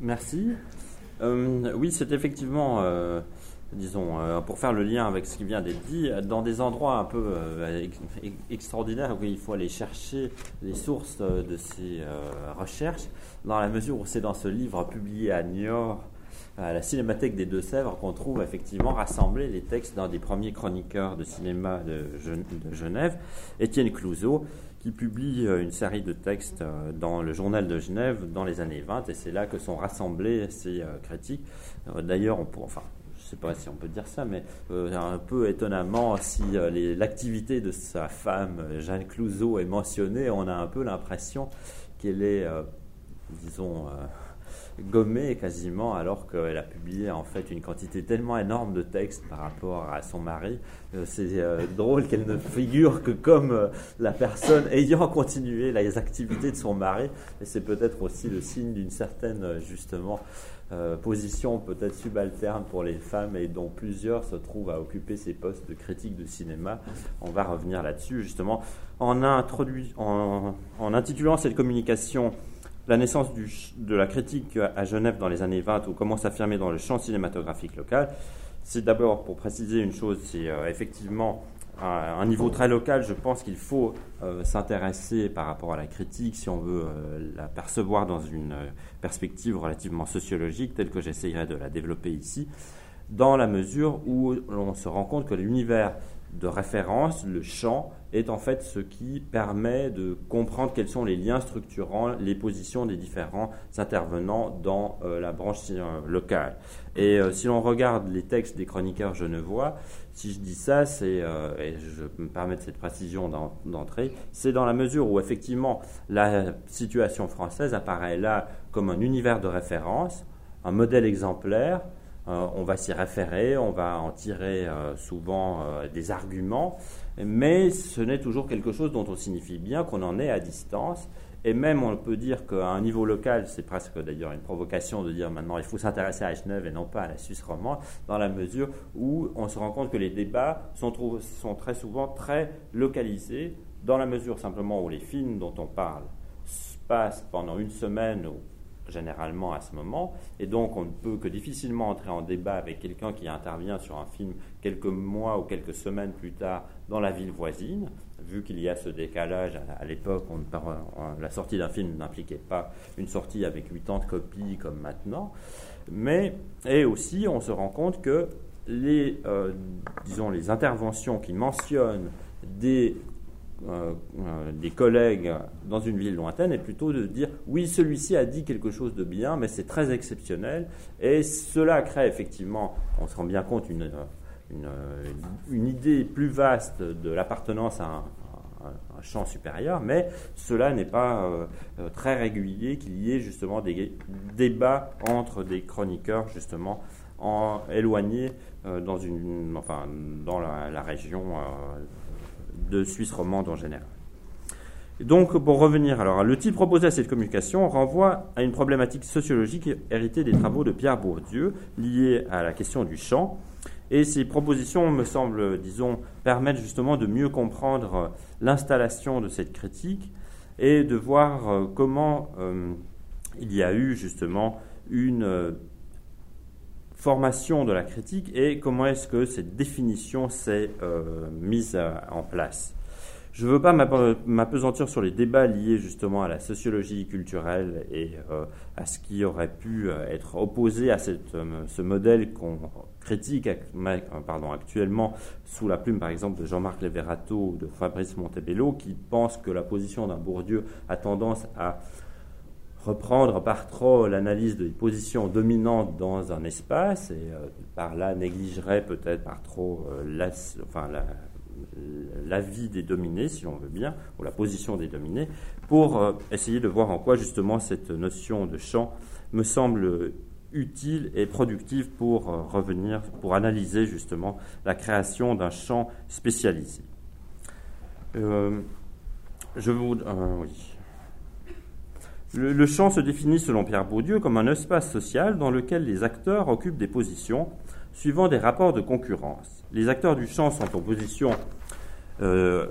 Merci. Euh, oui, c'est effectivement, euh, disons, euh, pour faire le lien avec ce qui vient d'être dit, dans des endroits un peu extraordinaires où il faut aller chercher les sources de ces recherches, dans la mesure où c'est dans ce livre publié à Niort, à la Cinémathèque des Deux-Sèvres, qu'on trouve effectivement rassemblés les textes d'un des premiers chroniqueurs de cinéma de, Genève, Étienne Clouseau, qui publie euh, une série de textes euh, dans le journal de Genève dans les années 20, et c'est là que sont rassemblés ces euh, critiques. D'ailleurs, enfin, je ne sais pas si on peut dire ça, mais un peu étonnamment, si l'activité de sa femme, Jeanne Clouseau, est mentionnée, on a un peu l'impression qu'elle est, disons, gommée quasiment, alors qu'elle a publié en fait une quantité tellement énorme de textes par rapport à son mari. Euh, c'est euh, drôle qu'elle ne figure que comme euh, la personne ayant continué les activités de son mari. Et c'est peut-être aussi le signe d'une certaine, justement, position peut-être subalterne pour les femmes et dont plusieurs se trouvent à occuper ces postes de critique de cinéma. On va revenir là-dessus, justement, en, introduit, en, en intitulant cette communication la naissance de la critique à Genève dans les années 20, ou comment s'affirmer dans le champ cinématographique local, c'est d'abord pour préciser une chose, c'est euh, effectivement un niveau très local, je pense qu'il faut euh, s'intéresser par rapport à la critique si on veut euh, la percevoir dans une perspective relativement sociologique, telle que j'essayerai de la développer ici, dans la mesure où l'on se rend compte que l'univers de référence, le champ, est en fait ce qui permet de comprendre quels sont les liens structurants, les positions des différents intervenants dans euh, la branche euh, locale. Et euh, si l'on regarde les textes des chroniqueurs genevois, si je dis ça, c'est, et je me permets de cette précision d'entrée, c'est dans la mesure où effectivement la situation française apparaît là comme un univers de référence, un modèle exemplaire, on va s'y référer, on va en tirer souvent des arguments, mais ce n'est toujours quelque chose dont on signifie bien qu'on en est à distance. Et même, on peut dire qu'à un niveau local, c'est presque d'ailleurs une provocation de dire maintenant il faut s'intéresser à Genève et non pas à la Suisse romande, dans la mesure où on se rend compte que les débats sont, sont très souvent très localisés, dans la mesure simplement où les films dont on parle se passent pendant une semaine ou généralement à ce moment, et donc on ne peut que difficilement entrer en débat avec quelqu'un qui intervient sur un film quelques mois ou quelques semaines plus tard dans la ville voisine, vu qu'il y a ce décalage à, l'époque, la sortie d'un film n'impliquait pas une sortie avec 80 copies comme maintenant, mais et aussi on se rend compte que les, euh, disons, les interventions qui mentionnent des euh, euh, des collègues dans une ville lointaine est plutôt de dire oui, celui-ci a dit quelque chose de bien, mais c'est très exceptionnel. Et cela crée effectivement, on se rend bien compte, une, une, une idée plus vaste de l'appartenance à un, champ supérieur, mais cela n'est pas euh, très régulier qu'il y ait justement des débats entre des chroniqueurs justement en, éloignés dans, une, enfin, dans la région de Suisse romande en général. donc, pour revenir, alors, le titre proposé à cette communication renvoie à une problématique sociologique héritée des travaux de Pierre Bourdieu, liée à la question du champ. Et ces propositions me semblent, disons, permettre justement de mieux comprendre l'installation de cette critique et de voir euh, comment euh, il y a eu justement une euh, formation de la critique et comment est-ce que cette définition s'est euh, mise en place. Je ne veux pas m'apesantir sur les débats liés justement à la sociologie culturelle et euh, à ce qui aurait pu euh, être opposé à cette, ce modèle qu'on critique actuellement sous la plume par exemple de Jean-Marc Leverato ou de Fabrice Montebello qui pense que la position d'un Bourdieu a tendance à reprendre par trop l'analyse des positions dominantes dans un espace et euh, par là négligerait peut-être par trop euh, la, enfin, la, vie des dominés, si on veut bien, ou la position des dominés, pour euh, essayer de voir en quoi justement cette notion de champ me semble utile et productive pour revenir, pour analyser justement la création d'un champ spécialisé. je vous, oui. Le, champ se définit selon Pierre Bourdieu comme un espace social dans lequel les acteurs occupent des positions suivant des rapports de concurrence. Les acteurs du champ sont en position euh,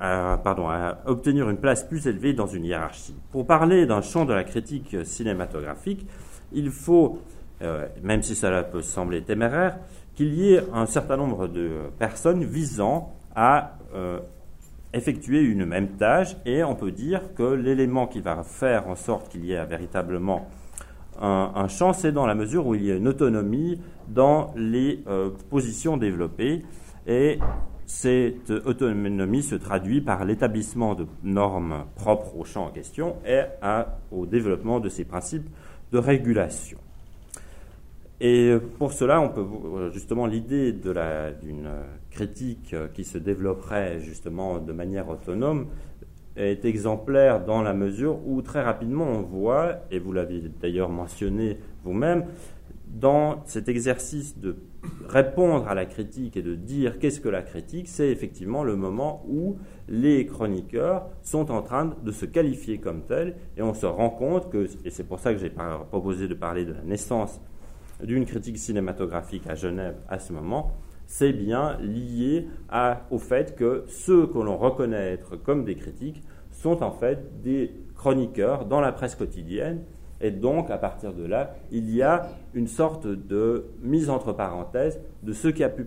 à, pardon, obtenir une place plus élevée dans une hiérarchie. Pour parler d'un champ de la critique cinématographique, il faut, euh, même si cela peut sembler téméraire, qu'il y ait un certain nombre de personnes visant à euh, effectuer une même tâche, et on peut dire que l'élément qui va faire en sorte qu'il y ait véritablement un, champ, c'est dans la mesure où il y a une autonomie dans les euh, positions développées, et cette autonomie se traduit par l'établissement de normes propres au champ en question et au développement de ces principes de régulation. Et pour cela, on peut justement l'idée d'une critique qui se développerait justement de manière autonome est exemplaire dans la mesure où très rapidement on voit, et vous l'avez d'ailleurs mentionné vous-même, dans cet exercice de répondre à la critique et de dire qu'est-ce que la critique, c'est effectivement le moment où les chroniqueurs sont en train de se qualifier comme tels et on se rend compte que, et c'est pour ça que j'ai proposé de parler de la naissance d'une critique cinématographique à Genève à ce moment, c'est bien lié au fait que ceux que l'on reconnaît être comme des critiques sont en fait des chroniqueurs dans la presse quotidienne et donc, à partir de là, il y a une sorte de mise entre parenthèses de ce qui a pu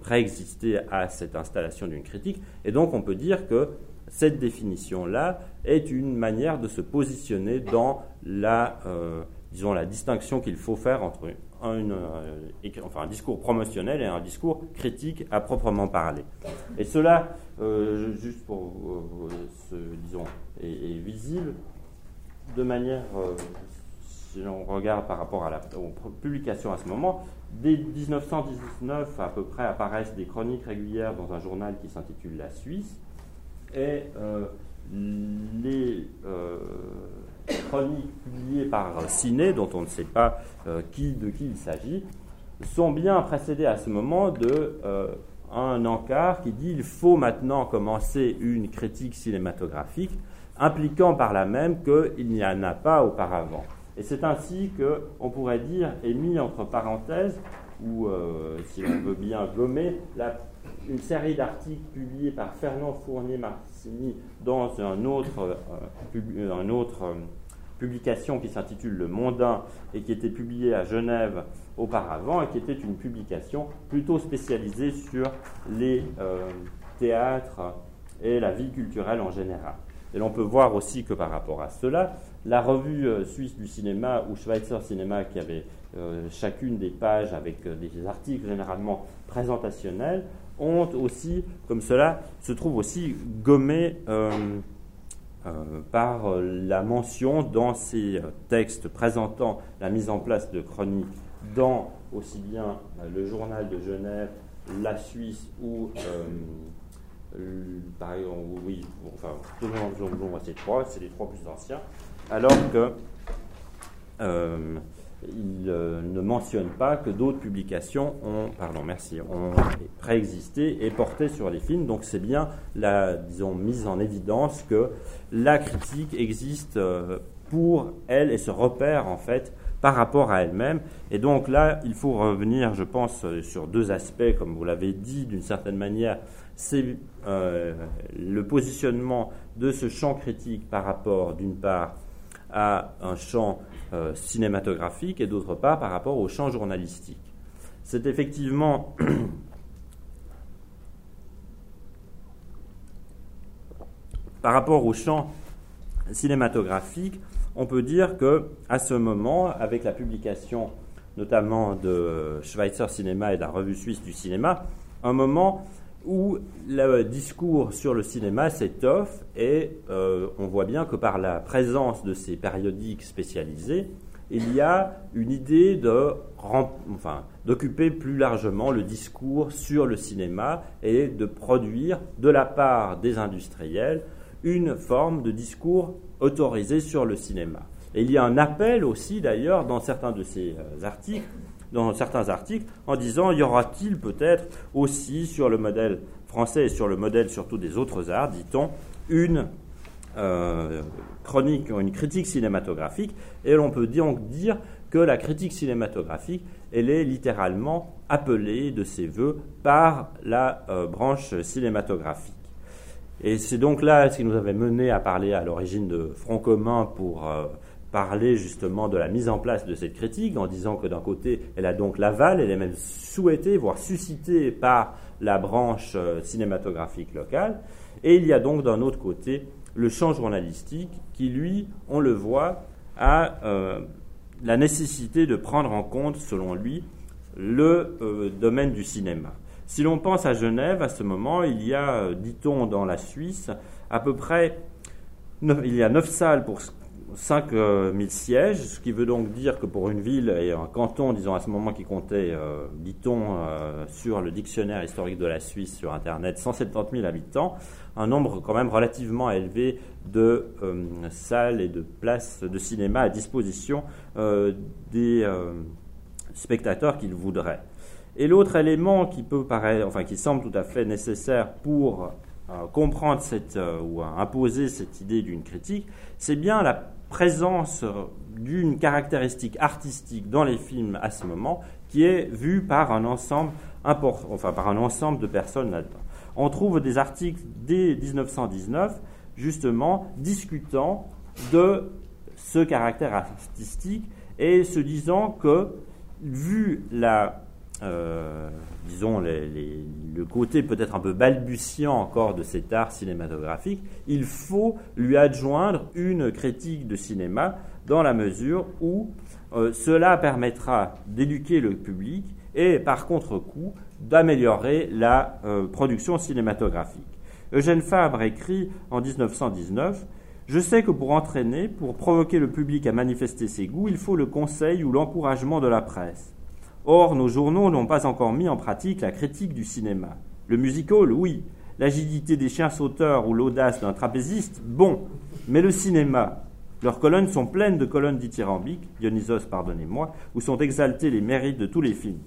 préexister à cette installation d'une critique. Et donc, on peut dire que cette définition-là est une manière de se positionner dans la, euh, disons, la distinction qu'il faut faire entre un, euh, un discours promotionnel et un discours critique à proprement parler. Et cela, euh, juste pour, ce, disons, est visible de manière, euh, si on regarde par rapport à la, aux publications à ce moment, dès 1919 à peu près apparaissent des chroniques régulières dans un journal qui s'intitule La Suisse, et euh, les euh, chroniques publiées par Ciné, dont on ne sait pas qui, de qui il s'agit, sont bien précédées à ce moment de un encart qui dit il faut maintenant commencer une critique cinématographique impliquant par là même qu'il n'y en a pas auparavant. Et c'est ainsi qu'on pourrait dire, est mis entre parenthèses, ou euh, si on veut bien gommer, une série d'articles publiés par Fernand Fournier-Marcini dans un autre, euh, un autre euh, publication qui s'intitule Le Mondain et qui était publiée à Genève auparavant et qui était une publication plutôt spécialisée sur les théâtres et la vie culturelle en général. Et l'on peut voir aussi que par rapport à cela, la revue euh, suisse du cinéma ou Schweitzer Cinéma, qui avait euh, chacune des pages avec euh, des articles généralement présentationnels, ont aussi, comme cela, se trouve aussi gommés par la mention dans ces textes présentant la mise en place de chroniques dans aussi bien le journal de Genève, la Suisse ou euh, par exemple, oui, enfin, c'est trois, c'est les trois plus anciens, alors que euh, il euh, ne mentionne pas que d'autres publications ont, pardon, merci, préexisté et porté sur les films. Donc c'est bien la, disons, mise en évidence que la critique existe pour elle et se repère en fait par rapport à elle-même. Et donc là, il faut revenir, je pense, sur deux aspects, comme vous l'avez dit, d'une certaine manière, c'est euh, le positionnement de ce champ critique par rapport, d'une part, à un champ euh, cinématographique et d'autre part par rapport au champ journalistique. C'est effectivement par rapport au champ cinématographique, on peut dire que à ce moment, avec la publication notamment de Schweitzer Cinéma et de la revue suisse du cinéma, un moment où le discours sur le cinéma s'étoffe et euh, on voit bien que par la présence de ces périodiques spécialisés, il y a une idée d'occuper plus largement le discours sur le cinéma et de produire de la part des industriels une forme de discours autorisé sur le cinéma. Et il y a un appel aussi d'ailleurs dans certains de ces euh, articles dans certains articles en disant y aura-t-il peut-être aussi sur le modèle français et sur le modèle surtout des autres arts, dit-on, une euh, chronique, une critique cinématographique, et l'on peut donc dire que la critique cinématographique, elle est littéralement appelée de ses voeux par la euh, branche cinématographique. Et c'est donc là ce qui nous avait mené à parler à l'origine de Front commun pour euh, parler justement de la mise en place de cette critique en disant que d'un côté, elle a donc l'aval, elle est même souhaitée, voire suscitée par la branche euh, cinématographique locale. Et il y a donc d'un autre côté le champ journalistique qui, lui, on le voit, a euh, la nécessité de prendre en compte, selon lui, le euh, domaine du cinéma. Si l'on pense à Genève, à ce moment, il y a, dit-on, dans la Suisse, à peu près, il y a neuf salles pour 5000 euh, sièges, ce qui veut donc dire que pour une ville et un canton, disons à ce moment qui comptait, euh, dit-on, euh, sur le dictionnaire historique de la Suisse sur Internet, 170 000 habitants, un nombre quand même relativement élevé de salles et de places de cinéma à disposition des spectateurs qu'ils voudraient. Et l'autre élément qui peut paraître, enfin qui semble tout à fait nécessaire pour comprendre cette, ou imposer cette idée d'une critique, c'est bien la présence d'une caractéristique artistique dans les films à ce moment qui est vue par un ensemble enfin par un ensemble de personnes là-dedans. On trouve des articles dès 1919 justement discutant de ce caractère artistique et se disant que vu la euh, disons, le côté peut-être un peu balbutiant encore de cet art cinématographique, il faut lui adjoindre une critique de cinéma dans la mesure où euh, cela permettra d'éduquer le public et par contre-coup d'améliorer la euh, production cinématographique. Eugène Fabre écrit en 1919 Je sais que pour entraîner, pour provoquer le public à manifester ses goûts, il faut le conseil ou l'encouragement de la presse. Or, nos journaux n'ont pas encore mis en pratique la critique du cinéma. Le musical, oui. L'agilité des chiens sauteurs ou l'audace d'un trapéziste, bon. Mais le cinéma, leurs colonnes sont pleines de colonnes dithyrambiques, Dionysos, pardonnez-moi, où sont exaltés les mérites de tous les films.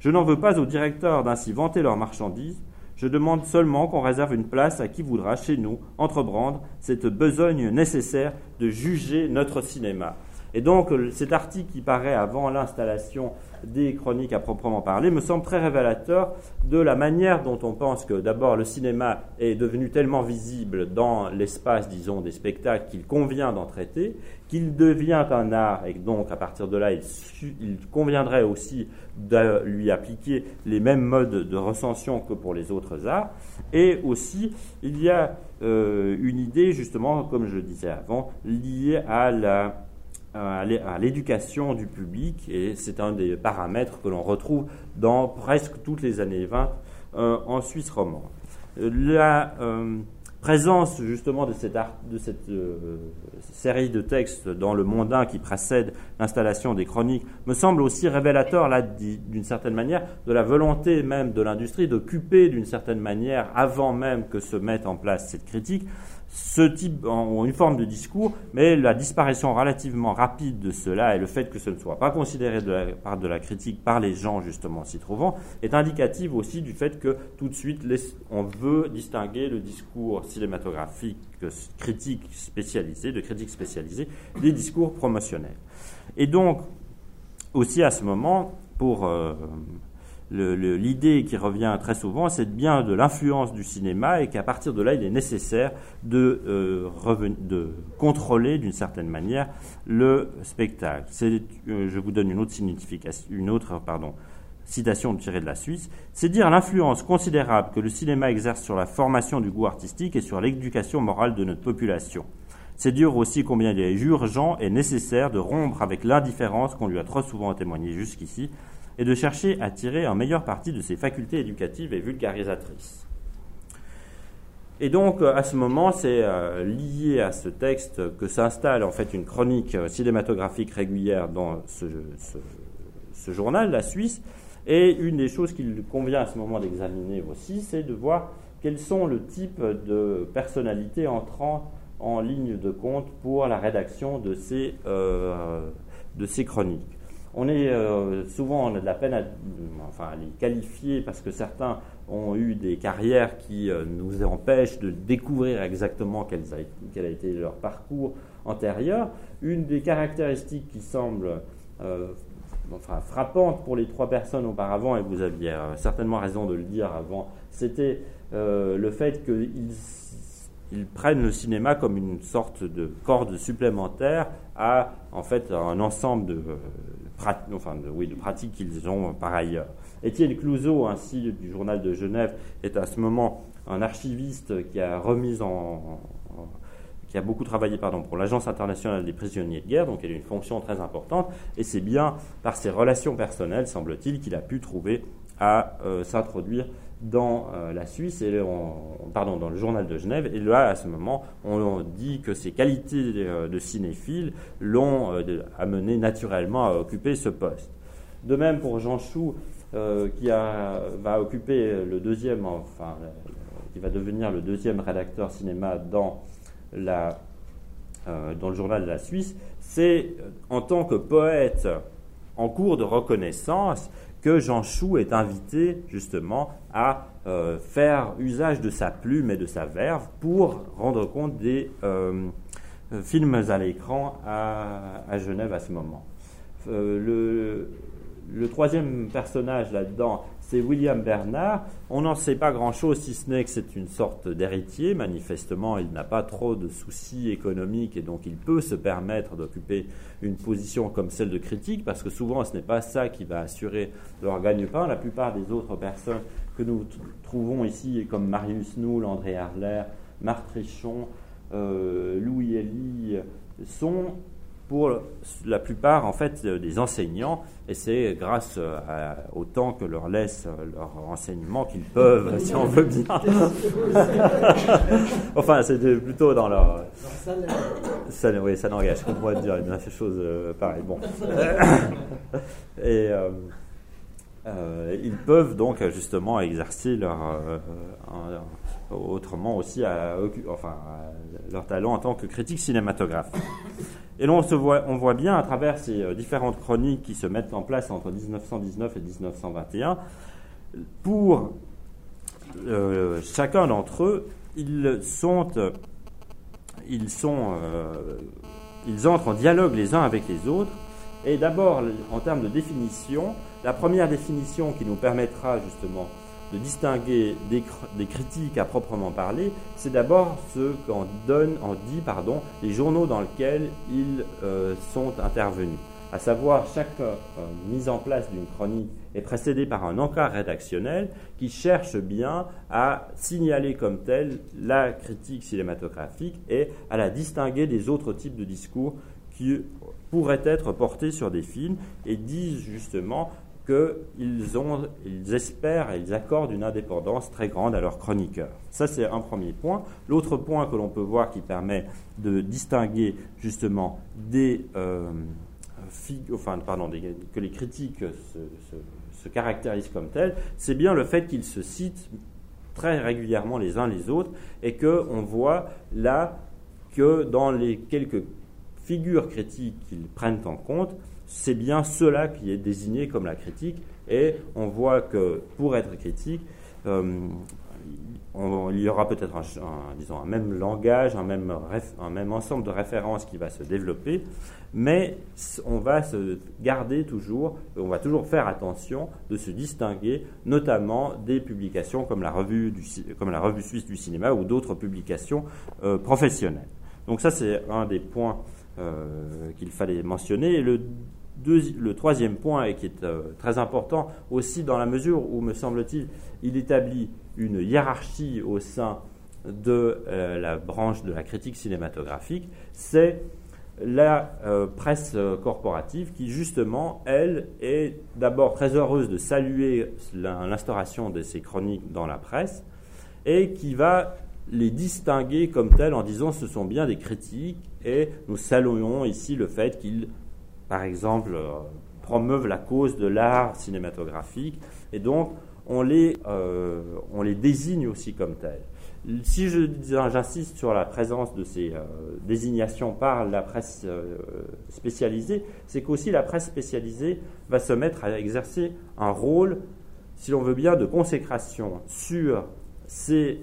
Je n'en veux pas aux directeurs d'ainsi vanter leurs marchandises, je demande seulement qu'on réserve une place à qui voudra chez nous entreprendre cette besogne nécessaire de juger notre cinéma. Et donc cet article qui paraît avant l'installation des chroniques à proprement parler me semble très révélateur de la manière dont on pense que d'abord le cinéma est devenu tellement visible dans l'espace, disons, des spectacles qu'il convient d'en traiter, qu'il devient un art et donc à partir de là il, conviendrait aussi de lui appliquer les mêmes modes de recension que pour les autres arts. Et aussi il y a euh, une idée justement, comme je le disais avant, liée à la à l'éducation du public, et c'est un des paramètres que l'on retrouve dans presque toutes les années 20 euh, en Suisse romande. La euh, présence justement de cette, euh, série de textes dans le mondain qui précède l'installation des chroniques me semble aussi révélateur, là, d'une certaine manière, de la volonté même de l'industrie d'occuper d'une certaine manière, avant même que se mette en place cette critique, ce type ont une forme de discours, mais la disparition relativement rapide de cela et le fait que ce ne soit pas considéré de la part de la critique par les gens justement s'y trouvant est indicatif aussi du fait que tout de suite on veut distinguer le discours cinématographique critique spécialisé, de critique spécialisée, des discours promotionnels. Et donc aussi à ce moment, pour euh, l'idée qui revient très souvent, c'est bien de l'influence du cinéma et qu'à partir de là, il est nécessaire de, euh, contrôler d'une certaine manière le spectacle. Euh, je vous donne une autre citation tirée de la Suisse. C'est dire l'influence considérable que le cinéma exerce sur la formation du goût artistique et sur l'éducation morale de notre population. C'est dire aussi combien il est urgent et nécessaire de rompre avec l'indifférence qu'on lui a trop souvent témoignée jusqu'ici et de chercher à tirer un meilleur parti de ses facultés éducatives et vulgarisatrices. Et donc, à ce moment, c'est euh, lié à ce texte que s'installe en fait une chronique euh, cinématographique régulière dans ce, journal, La Suisse. Et une des choses qu'il convient à ce moment d'examiner aussi, c'est de voir quels sont le type de personnalités entrant en ligne de compte pour la rédaction de ces, euh, de ces chroniques on est euh, souvent on a de la peine à, les qualifier parce que certains ont eu des carrières qui euh, nous empêchent de découvrir exactement quel a, été leur parcours antérieur. Une des caractéristiques qui semble euh, enfin, frappante pour les trois personnes auparavant, et vous aviez certainement raison de le dire avant, c'était le fait qu'ils ils prennent le cinéma comme une sorte de corde supplémentaire à en fait un ensemble de, enfin, oui, de pratiques qu'ils ont par ailleurs. Étienne Clouseau, ainsi du journal de Genève, est à ce moment un archiviste qui a remis en, qui a beaucoup travaillé pardon, pour l'Agence internationale des prisonniers de guerre, donc elle a une fonction très importante, et c'est bien par ses relations personnelles, semble-t-il, qu'il a pu trouver à euh, s'introduire dans euh, la Suisse, et pardon, dans le journal de Genève. Et là, à ce moment, on dit que ses qualités euh, de cinéphile l'ont amené naturellement à occuper ce poste. De même pour Jean Chou, qui va occuper le deuxième, enfin, qui va devenir le deuxième rédacteur cinéma dans, la, dans le journal de la Suisse, c'est en tant que poète en cours de reconnaissance que Jean Chou est invité justement à euh, faire usage de sa plume et de sa verve pour rendre compte des euh, films à l'écran à, Genève à ce moment. Euh, le, troisième personnage là-dedans, c'est William Bernard. On n'en sait pas grand-chose, si ce n'est que c'est une sorte d'héritier. Manifestement, il n'a pas trop de soucis économiques et donc il peut se permettre d'occuper une position comme celle de critique, parce que souvent, ce n'est pas ça qui va assurer leur gagne-pain. La plupart des autres personnes que nous trouvons ici, comme Marius Noul, André Harler, Marc Trichon, euh, Louis Elie, sont pour la plupart en fait euh, des enseignants et c'est grâce euh, au temps que leur laisse euh, leur enseignement qu'ils peuvent, si on veut bien. enfin, c'était plutôt dans leur. Ça, oui, ça n'engage qu'on pourrait dire une chose pareille. Bon. et ils peuvent donc justement exercer leur. Autrement aussi à, enfin, leur talent en tant que critique cinématographe. Et là, on, voit, on voit bien à travers ces euh, différentes chroniques qui se mettent en place entre 1919 et 1921, pour euh, chacun d'entre eux, ils sont, ils sont, euh, ils entrent en dialogue les uns avec les autres. Et d'abord, en termes de définition, la première définition qui nous permettra justement de distinguer des, critiques à proprement parler, c'est d'abord ce qu'en donne, en dit pardon, les journaux dans lesquels ils euh, sont intervenus. À savoir, chaque euh, mise en place d'une chronique est précédée par un encart rédactionnel qui cherche bien à signaler comme tel la critique cinématographique et à la distinguer des autres types de discours qui pourraient être portés sur des films et disent justement qu'ils ont, ils espèrent et ils accordent une indépendance très grande à leurs chroniqueurs. Ça, c'est un premier point. L'autre point que l'on peut voir qui permet de distinguer justement des, euh, enfin, pardon, que les critiques se, caractérisent comme tels, c'est bien le fait qu'ils se citent très régulièrement les uns les autres et qu'on voit là que dans les quelques figures critiques qu'ils prennent en compte, c'est bien cela qui est désigné comme la critique. Et on voit que pour être critique, euh, il y aura peut-être un, disons, un même langage, un même, un même ensemble de références qui va se développer, mais on va se garder toujours, on va toujours faire attention de se distinguer, notamment des publications comme la revue, du, comme la revue suisse du cinéma ou d'autres publications euh, professionnelles. Donc ça, c'est un des points euh, qu'il fallait mentionner. Le troisième point, et qui est euh, très important aussi dans la mesure où, me semble-t-il, il établit une hiérarchie au sein de euh, la branche de la critique cinématographique, c'est la euh, presse corporative qui, justement, elle, est d'abord très heureuse de saluer l'instauration de ces chroniques dans la presse et qui va les distinguer comme telles en disant ce sont bien des critiques et nous saluons ici le fait qu'ils par exemple, euh, promeuvent la cause de l'art cinématographique, et donc on les, euh, on les désigne aussi comme tels. Si j'insiste sur la présence de ces euh, désignations par la presse spécialisée, c'est qu'aussi la presse spécialisée va se mettre à exercer un rôle, si l'on veut bien, de consécration sur ces,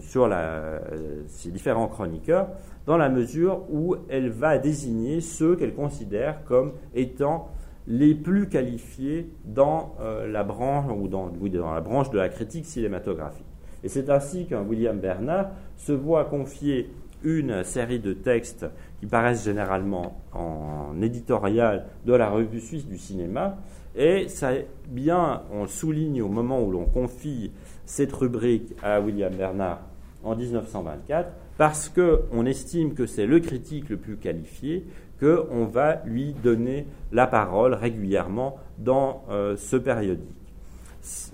sur la, ces différents chroniqueurs, dans la mesure où elle va désigner ceux qu'elle considère comme étant les plus qualifiés dans euh, la branche ou dans, dans la branche de la critique cinématographique. Et c'est ainsi qu'un William Bernard se voit confier une série de textes qui paraissent généralement en éditorial de la revue suisse du cinéma. Et ça, bien, on souligne au moment où l'on confie cette rubrique à William Bernard en 1924, parce qu'on estime que c'est le critique le plus qualifié, qu'on va lui donner la parole régulièrement dans euh, ce périodique.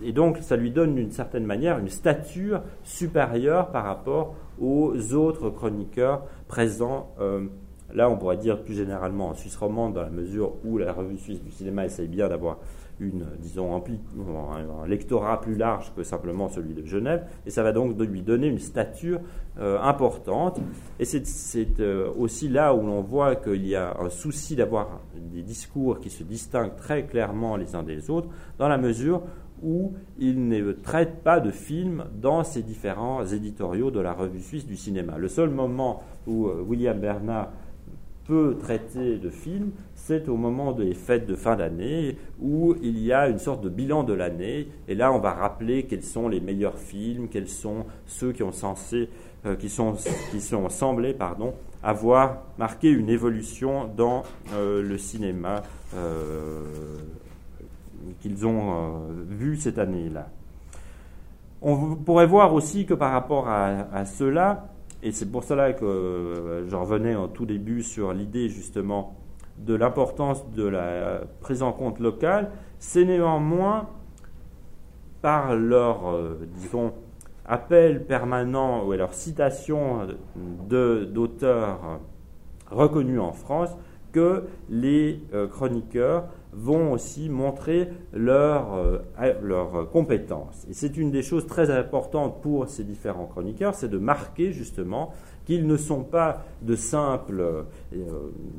Et donc, ça lui donne d'une certaine manière une stature supérieure par rapport aux autres chroniqueurs présents. Euh, là, on pourrait dire plus généralement en Suisse romande, dans la mesure où la revue suisse du cinéma essaye bien d'avoir une, disons, un, lectorat plus large que simplement celui de Genève, et ça va donc lui donner une stature euh, importante. Et c'est euh, aussi là où l'on voit qu'il y a un souci d'avoir des discours qui se distinguent très clairement les uns des autres, dans la mesure où il ne traite pas de films dans ces différents éditoriaux de la revue suisse du cinéma. Le seul moment où euh, William Bernard peut traiter de films, c'est au moment des fêtes de fin d'année où il y a une sorte de bilan de l'année. Et là, on va rappeler quels sont les meilleurs films, quels sont ceux qui ont censé, euh, qui sont, qui sont semblés, pardon, avoir marqué une évolution dans euh, le cinéma qu'ils ont euh, vu cette année-là. On pourrait voir aussi que par rapport à, cela, et c'est pour cela que euh, je revenais en tout début sur l'idée justement de l'importance de la prise en compte locale, c'est néanmoins par leur, euh, disons, appel permanent ou leur citation d'auteurs reconnus en France que les chroniqueurs vont aussi montrer leurs leur euh, compétences. Et c'est une des choses très importantes pour ces différents chroniqueurs, c'est de marquer justement qu'ils ne sont pas de simples, euh,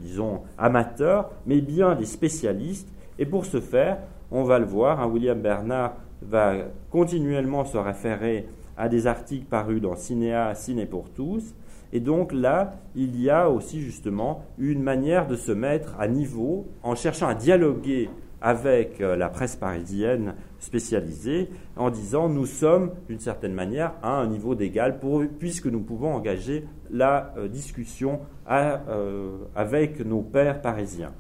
disons, amateurs, mais bien des spécialistes. Et pour ce faire, on va le voir, hein, William Bernard va continuellement se référer à des articles parus dans Cinéa, Ciné pour tous, et donc là, il y a aussi justement une manière de se mettre à niveau en cherchant à dialoguer avec euh, la presse parisienne spécialisée en disant nous sommes d'une certaine manière à un niveau d'égal puisque nous pouvons engager la euh, discussion euh, avec nos pairs parisiens.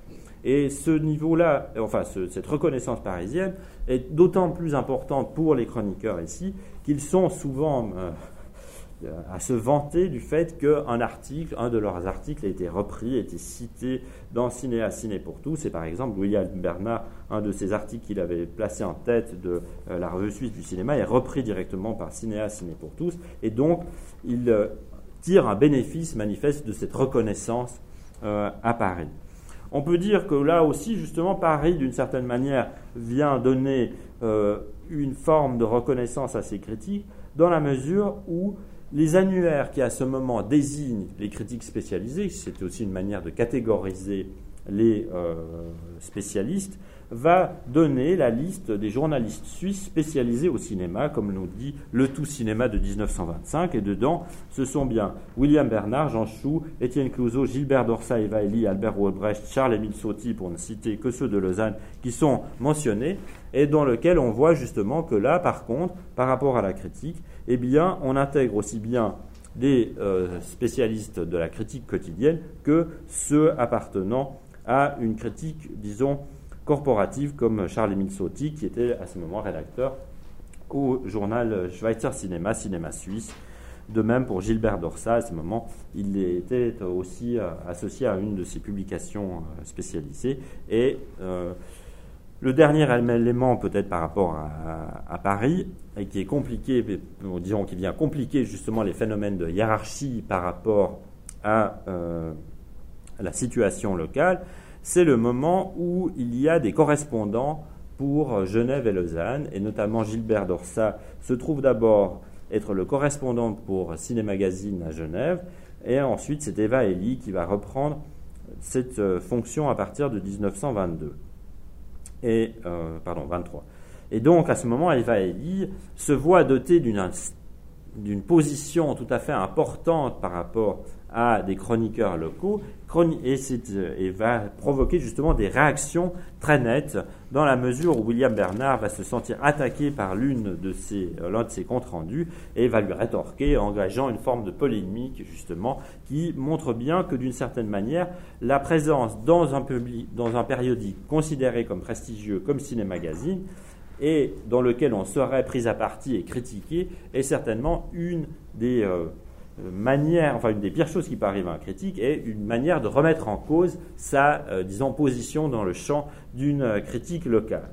Et ce niveau-là, enfin cette reconnaissance parisienne est d'autant plus importante pour les chroniqueurs ici qu'ils sont souvent euh, à se vanter du fait qu'un article, un de leurs articles a été repris, a été cité dans Cinéa Ciné pour tous. C'est par exemple William Bernard, un de ses articles qu'il avait placé en tête de euh, la revue suisse du cinéma, est repris directement par Cinéa Ciné pour tous. Et donc, il euh, tire un bénéfice manifeste de cette reconnaissance à Paris. On peut dire que là aussi, justement, Paris, d'une certaine manière, vient donner une forme de reconnaissance à ses critiques, dans la mesure où les annuaires qui à ce moment désignent les critiques spécialisés, c'est aussi une manière de catégoriser les euh, spécialistes, va donner la liste des journalistes suisses spécialisés au cinéma, comme nous dit le Tout Cinéma de 1925. Et dedans, ce sont bien William Bernard, Jean Chou, Étienne Clouseau, Gilbert Dorsa, Eva Elie, Albert Rothbrecht, Charles-Émile Sauty, pour ne citer que ceux de Lausanne, qui sont mentionnés, et dans lequel on voit justement que là, par contre, par rapport à la critique, eh bien, on intègre aussi bien des euh, spécialistes de la critique quotidienne que ceux appartenant à une critique, disons, corporative, comme Charles-Émile Sauty, qui était à ce moment rédacteur au journal Schweizer Cinéma, Cinéma Suisse. De même pour Gilbert Dorsa, à ce moment, il était aussi euh, associé à une de ses publications euh, spécialisées. Et le dernier élément, peut-être par rapport à, Paris, et qui est compliqué, disons qui vient compliquer justement les phénomènes de hiérarchie par rapport à, euh, la situation locale, c'est le moment où il y a des correspondants pour Genève et Lausanne, et notamment Gilbert Dorsa se trouve d'abord être le correspondant pour Ciné Magazine à Genève, et ensuite c'est Eva Elie qui va reprendre cette euh, fonction à partir de 1922 et euh, pardon 23. Et donc à ce moment, Eva Eli se voit dotée d'une d'une position tout à fait importante par rapport à des chroniqueurs locaux. Et, euh, et, va provoquer justement des réactions très nettes dans la mesure où William Bernard va se sentir attaqué par l'une de ses, euh, l'un de ses comptes rendus et va lui rétorquer en engageant une forme de polémique justement qui montre bien que d'une certaine manière la présence dans un, public, dans un périodique considéré comme prestigieux comme Ciné Magazine et dans lequel on serait pris à partie et critiqué est certainement une des euh, manière, enfin une des pires choses qui peut arriver à un critique est une manière de remettre en cause sa, euh, disons, position dans le champ d'une euh, critique locale.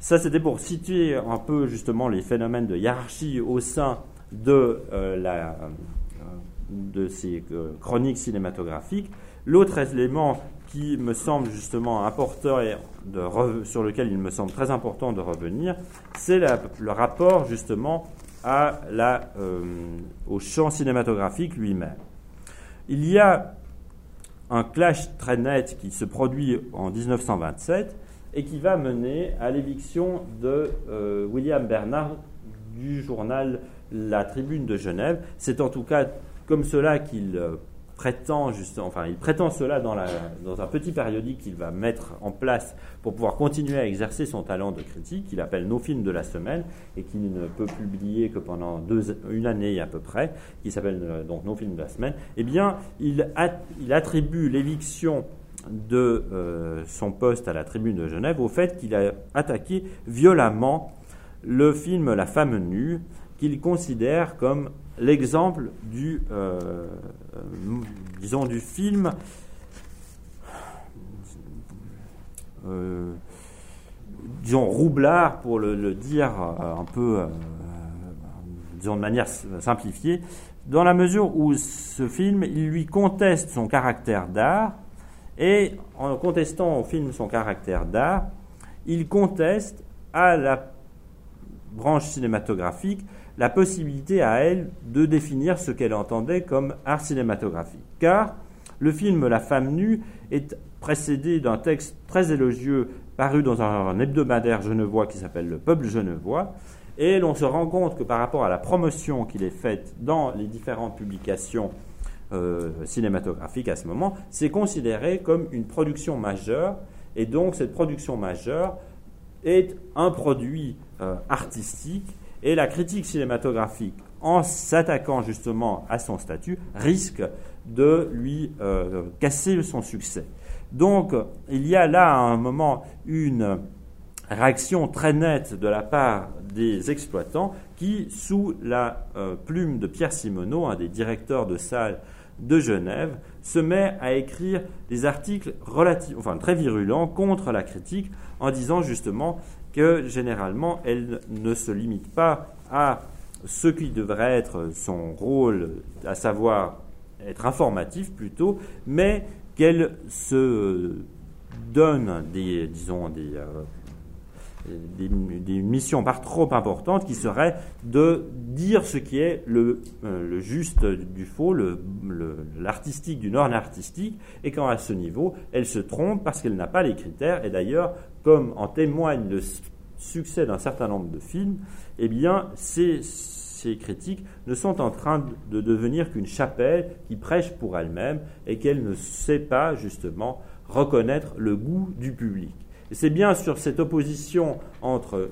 Ça, c'était pour situer un peu justement les phénomènes de hiérarchie au sein de, euh, la, de ces chroniques cinématographiques. L'autre élément qui me semble justement important et sur lequel il me semble très important de revenir, c'est le rapport justement euh, au champ cinématographique lui-même. Il y a un clash très net qui se produit en 1927 et qui va mener à l'éviction de euh, William Bernard du journal La Tribune de Genève. C'est en tout cas comme cela qu'il prétend enfin, il prétend cela dans, un petit périodique qu'il va mettre en place pour pouvoir continuer à exercer son talent de critique, qu'il appelle Nos films de la semaine et qu'il ne peut publier que pendant une année à peu près, qui s'appelle euh, donc Nos films de la semaine. Eh bien, il, attribue l'éviction de euh, son poste à la Tribune de Genève au fait qu'il a attaqué violemment le film La femme nue, qu'il considère comme l'exemple du, euh, euh, disons, du film euh, disons, roublard, pour le, dire un peu, disons, de manière simplifiée, dans la mesure où ce film, il lui conteste son caractère d'art, et en contestant au film son caractère d'art, il conteste à la branche cinématographique la possibilité à elle de définir ce qu'elle entendait comme art cinématographique. Car le film La femme nue est précédé d'un texte très élogieux paru dans un hebdomadaire genevois qui s'appelle Le Peuple genevois, et l'on se rend compte que par rapport à la promotion qu'il est faite dans les différentes publications euh, cinématographiques à ce moment, c'est considéré comme une production majeure, et donc cette production majeure est un produit euh, artistique et la critique cinématographique, en s'attaquant justement à son statut, risque de lui euh, casser son succès. Donc, il y a là à un moment une réaction très nette de la part des exploitants qui, sous la euh, plume de Pierre Simoneau, un des directeurs de salle de Genève, se met à écrire des articles enfin, très virulents contre la critique en disant justement que généralement, elle ne se limite pas à ce qui devrait être son rôle, à savoir être informatif plutôt, mais qu'elle se donne des, disons, des, euh, des, missions par trop importantes qui seraient de dire ce qui est le, euh, le juste du faux, l'artistique du non-artistique, et quand à ce niveau, elle se trompe parce qu'elle n'a pas les critères, et d'ailleurs, comme en témoigne le succès d'un certain nombre de films, eh ces, critiques ne sont en train de devenir qu'une chapelle qui prêche pour elle-même et qu'elle ne sait pas, justement, reconnaître le goût du public. C'est bien sur cette opposition entre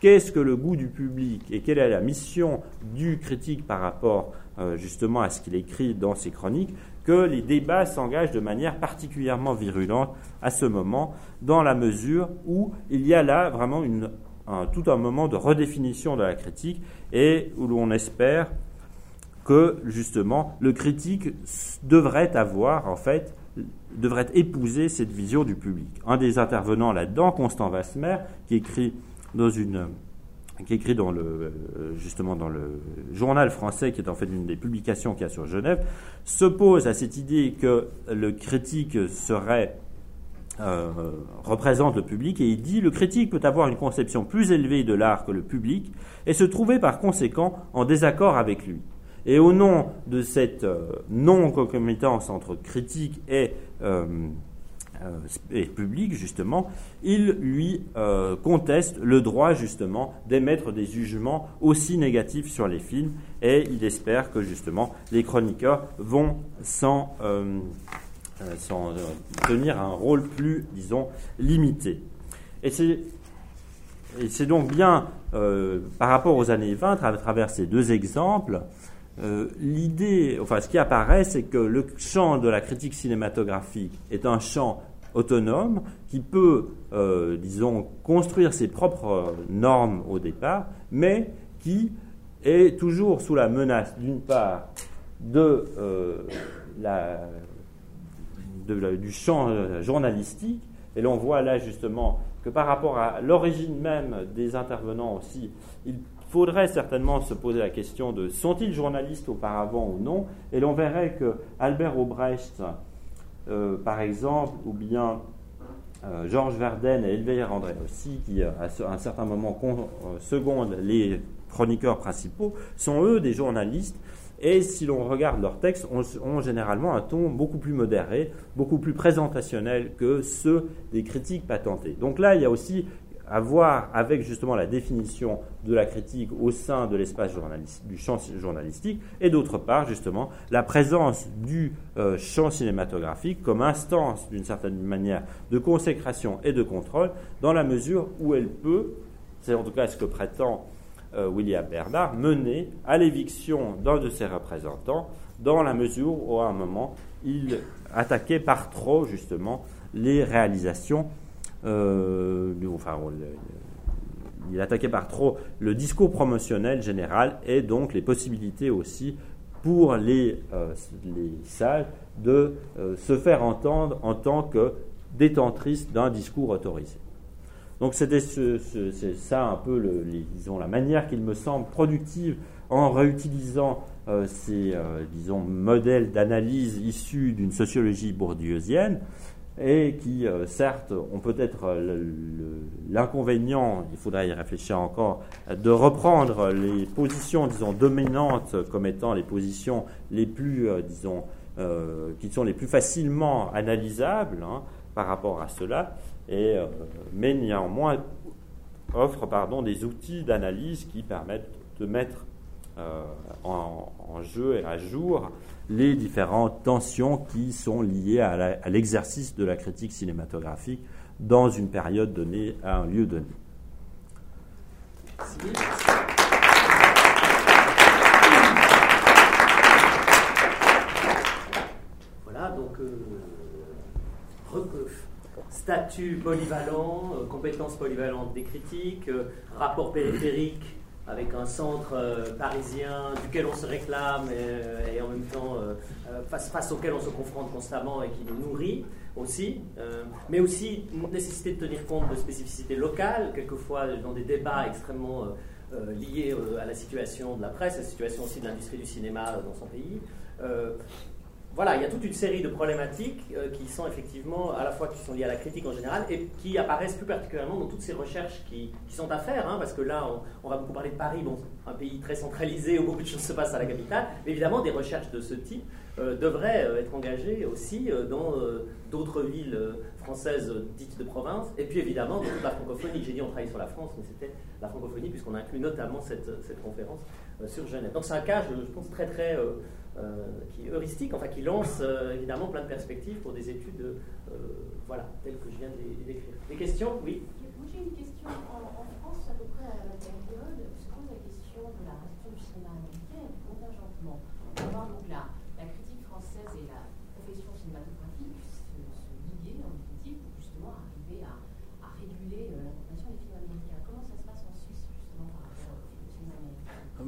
qu'est-ce que le goût du public et quelle est la mission du critique par rapport euh, justement à ce qu'il écrit dans ses chroniques que les débats s'engagent de manière particulièrement virulente à ce moment, dans la mesure où il y a là vraiment tout un moment de redéfinition de la critique et où l'on espère que justement le critique devrait avoir en fait devrait épouser cette vision du public. Un des intervenants là-dedans, Constant Vasmer, qui écrit dans une qui écrit dans le, justement dans le journal français, qui est en fait une des publications qu'il y a sur Genève, s'oppose à cette idée que le critique serait euh, représente le public et il dit le critique peut avoir une conception plus élevée de l'art que le public et se trouver par conséquent en désaccord avec lui. Et au nom de cette euh, non-concomitance entre critique et, euh, et public, justement, il lui conteste le droit, justement, d'émettre des jugements aussi négatifs sur les films, et il espère que, justement, les chroniqueurs vont s'en tenir un rôle plus, disons, limité. Et c'est donc bien, par rapport aux années 20, à travers ces deux exemples, euh, l'idée, enfin ce qui apparaît, c'est que le champ de la critique cinématographique est un champ autonome qui peut, euh, disons, construire ses propres normes au départ, mais qui est toujours sous la menace, d'une part, de, euh, la, du champ journalistique, et l'on voit là justement que par rapport à l'origine même des intervenants aussi, il faudrait certainement se poser la question de sont-ils journalistes auparavant ou non. Et l'on verrait que Albert Obrecht, euh, par exemple, ou bien euh, Georges Verden et Elveire André aussi, qui à un certain moment euh, secondent les chroniqueurs principaux, sont eux des journalistes. Et si l'on regarde leurs textes, ont, ont généralement un ton beaucoup plus modéré, beaucoup plus présentationnel que ceux des critiques patentées. Donc là, il y a aussi à voir avec justement la définition de la critique au sein de l'espace du champ journalistique, et d'autre part justement la présence du euh, champ cinématographique comme instance d'une certaine manière de consécration et de contrôle, dans la mesure où elle peut, c'est en tout cas ce que prétend euh, William Bernard, mener à l'éviction d'un de ses représentants, dans la mesure où à un moment il attaquait par trop justement les réalisations euh, il attaquait par trop le discours promotionnel général et donc les possibilités aussi pour les, euh, les salles de euh, se faire entendre en tant que détentrices d'un discours autorisé. Donc c'était c'est ça un peu le, disons, la manière qu'il me semble productive en réutilisant ces disons, modèles d'analyse issus d'une sociologie bourdieusienne et qui, euh, certes, ont peut-être euh, l'inconvénient, il faudra y réfléchir encore, de reprendre les positions, disons, dominantes comme étant les positions les plus, euh, disons, qui sont les plus facilement analysables hein, par rapport à cela, et, mais néanmoins offrent pardon, des outils d'analyse qui permettent de mettre en, en, jeu et à jour les différentes tensions qui sont liées à l'exercice de la critique cinématographique dans une période donnée, à un lieu donné. Voilà, donc euh, statut polyvalent, euh, compétences polyvalentes des critiques, euh, rapport périphérique avec un centre euh, parisien duquel on se réclame et, en même temps euh, euh, face, face, auquel on se confronte constamment et qui nous nourrit aussi, mais aussi nécessité de tenir compte de spécificités locales, quelquefois dans des débats extrêmement liés à la situation de la presse, à la situation aussi de l'industrie du cinéma dans son pays voilà, il y a toute une série de problématiques euh, qui sont effectivement à la fois qui sont liées à la critique en général et qui apparaissent plus particulièrement dans toutes ces recherches qui, sont à faire, hein, parce que là, on, va beaucoup parler de Paris, bon, un pays très centralisé où beaucoup de choses se passent à la capitale, mais évidemment, des recherches de ce type euh, devraient euh, être engagées aussi dans d'autres villes françaises dites de province, et puis évidemment dans toute la francophonie. J'ai dit on travaille sur la France, mais c'était la francophonie, puisqu'on inclut notamment cette, cette conférence sur Genève. Donc c'est un cas, je, je pense, très très qui est heuristique, enfin qui lance euh, évidemment plein de perspectives pour des études euh, voilà, telles que je viens décrire. Des questions? Oui Moi j'ai une question. En, France, à peu près à la même période, se pose la question de la réaction du cinéma américain et du contingentement. On va voir donc la, la critique française et la profession cinématographique se, se liguer en définitive pour justement arriver à, à réguler la consommation des films américains. Comment ça se passe en Suisse justement par rapport au cinéma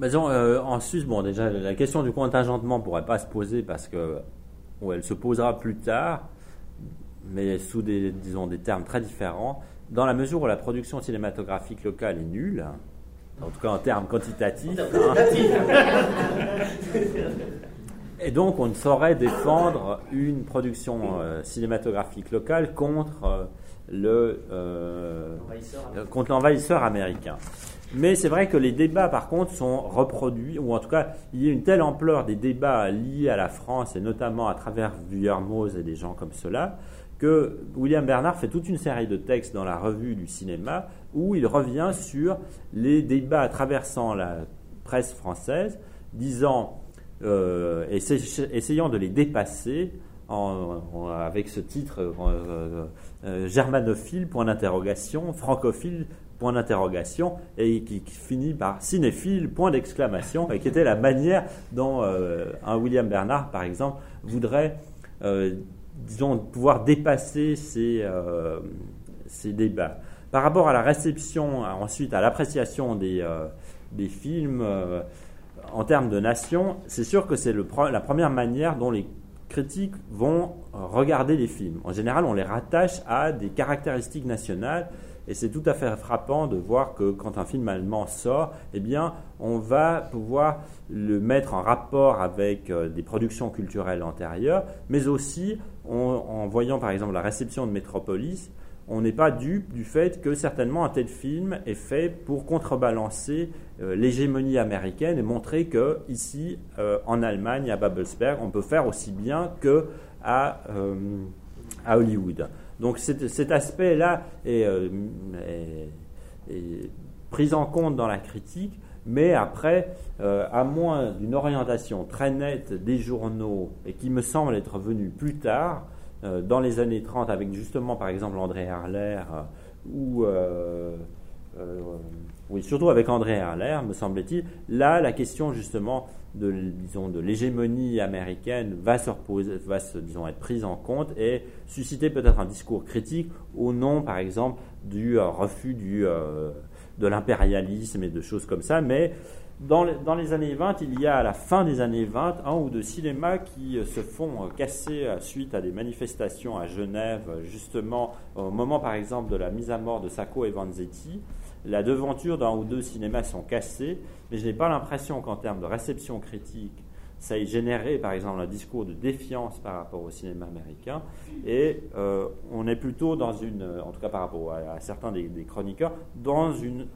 américain euh, en Suisse, bon, déjà, la question du contingentement ne pourrait pas se poser parce que elle se posera plus tard, mais sous des, disons, des termes très différents, dans la mesure où la production cinématographique locale est nulle, en tout cas en termes quantitatifs. Hein. et donc, on ne saurait défendre une production euh, cinématographique locale contre euh, le contre l'envahisseur américain. Mais c'est vrai que les débats, par contre, sont reproduits, ou en tout cas, il y a une telle ampleur des débats liés à la France, et notamment à travers Vuillermoz et des gens comme cela, que William Bernard fait toute une série de textes dans la revue du cinéma où il revient sur les débats traversant la presse française, disant, euh, essayant de les dépasser avec ce titre euh, euh, germanophile, point d'interrogation, francophile, point d'interrogation, et qui, finit par cinéphile, point d'exclamation, et qui était la manière dont un William Bernard, par exemple, voudrait disons, pouvoir dépasser ces, ces, débats. Par rapport à la réception, ensuite à l'appréciation des, des films en termes de nation, c'est sûr que c'est la première manière dont les critiques vont regarder les films. En général, on les rattache à des caractéristiques nationales. Et c'est tout à fait frappant de voir que quand un film allemand sort, eh bien, on va pouvoir le mettre en rapport avec euh, des productions culturelles antérieures, mais aussi en voyant par exemple la réception de Metropolis, on n'est pas dupe du fait que certainement un tel film est fait pour contrebalancer euh, l'hégémonie américaine et montrer que ici, euh, en Allemagne, à Babelsberg, on peut faire aussi bien que à, Hollywood. Donc cet, aspect-là est, pris en compte dans la critique, mais après, à moins d'une orientation très nette des journaux et qui me semble être venue plus tard, euh, dans les années 30 avec justement par exemple André Harler euh, ou euh, surtout avec André Harler, me semble-t-il, là la question justement de disons de l'hégémonie américaine va se reposer, va disons être prise en compte et susciter peut-être un discours critique au nom par exemple du refus du de l'impérialisme et de choses comme ça, mais dans les, années 20, il y a à la fin des années 20 un ou deux cinémas qui euh, se font euh, casser euh, suite à des manifestations à Genève, justement au moment par exemple de la mise à mort de Sacco et Vanzetti. La devanture d'un ou deux cinémas sont cassées, mais je n'ai pas l'impression qu'en termes de réception critique, ça ait généré par exemple un discours de défiance par rapport au cinéma américain. Et on est plutôt dans une, en tout cas par rapport à, certains des chroniqueurs, dans une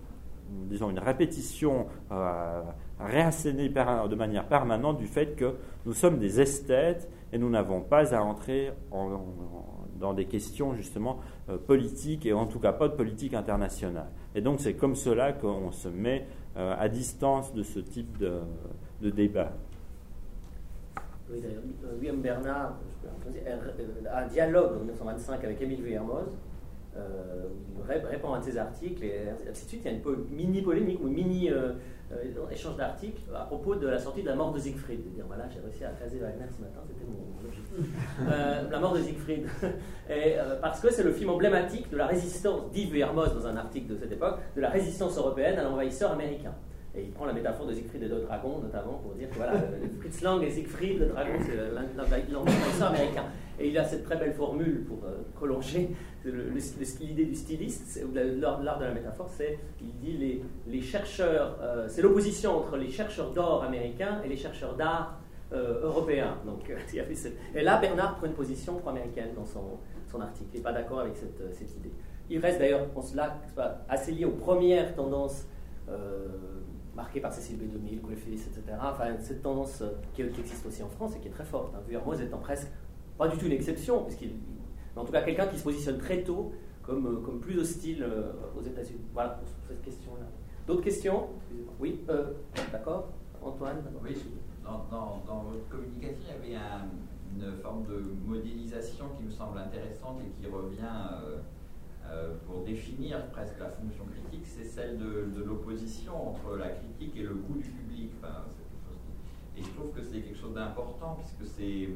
disons, une répétition euh, réassénée de manière permanente du fait que nous sommes des esthètes et nous n'avons pas à entrer dans des questions justement euh, politiques et en tout cas pas de politique internationale. Et donc c'est comme cela qu'on se met euh, à distance de ce type de, débat. Oui, William Bernard a un dialogue en 1925 avec Émile Vuillermoz euh, répond à ses articles et ainsi de suite. Il y a une mini polémique ou mini euh, euh, échange d'articles à propos de la sortie de la mort de Siegfried. De dire voilà, j'ai réussi à caser Wagner ce matin, c'était mon, objectif. la mort de Siegfried. et, parce que c'est le film emblématique de la résistance, dit Hermos dans un article de cette époque, de la résistance européenne à l'envahisseur américain. Et il prend la métaphore de Siegfried et de Dragon, notamment, pour dire que voilà, Fritz Lang et Siegfried, le dragon, c'est l'envahisseur américain. Et il a cette très belle formule pour prolonger l'idée du styliste, l'art de la métaphore, c'est, il dit, les, les chercheurs, euh, c'est l'opposition entre les chercheurs d'or américains et les chercheurs d'art euh, européens. Donc, et là, Bernard prend une position pro-américaine dans son, article. Il n'est pas d'accord avec cette, euh, cette, idée. Il reste d'ailleurs, on se assez lié aux premières tendances marquées par Cécile B. 2000, etc. Enfin, cette tendance qui, existe aussi en France et qui est très forte. Hein. Vuillermoz étant presque pas du tout une exception, puisqu'il en tout cas quelqu'un qui se positionne très tôt comme, euh, comme plus hostile euh, aux États-Unis. Voilà pour cette question-là. D'autres questions? Oui, euh, d'accord. Antoine Oui, dans, dans, votre communication, il y avait une forme de modélisation qui me semble intéressante et qui revient pour définir presque la fonction critique, c'est celle de, l'opposition entre la critique et le goût du public. et je trouve que c'est quelque chose d'important puisque c'est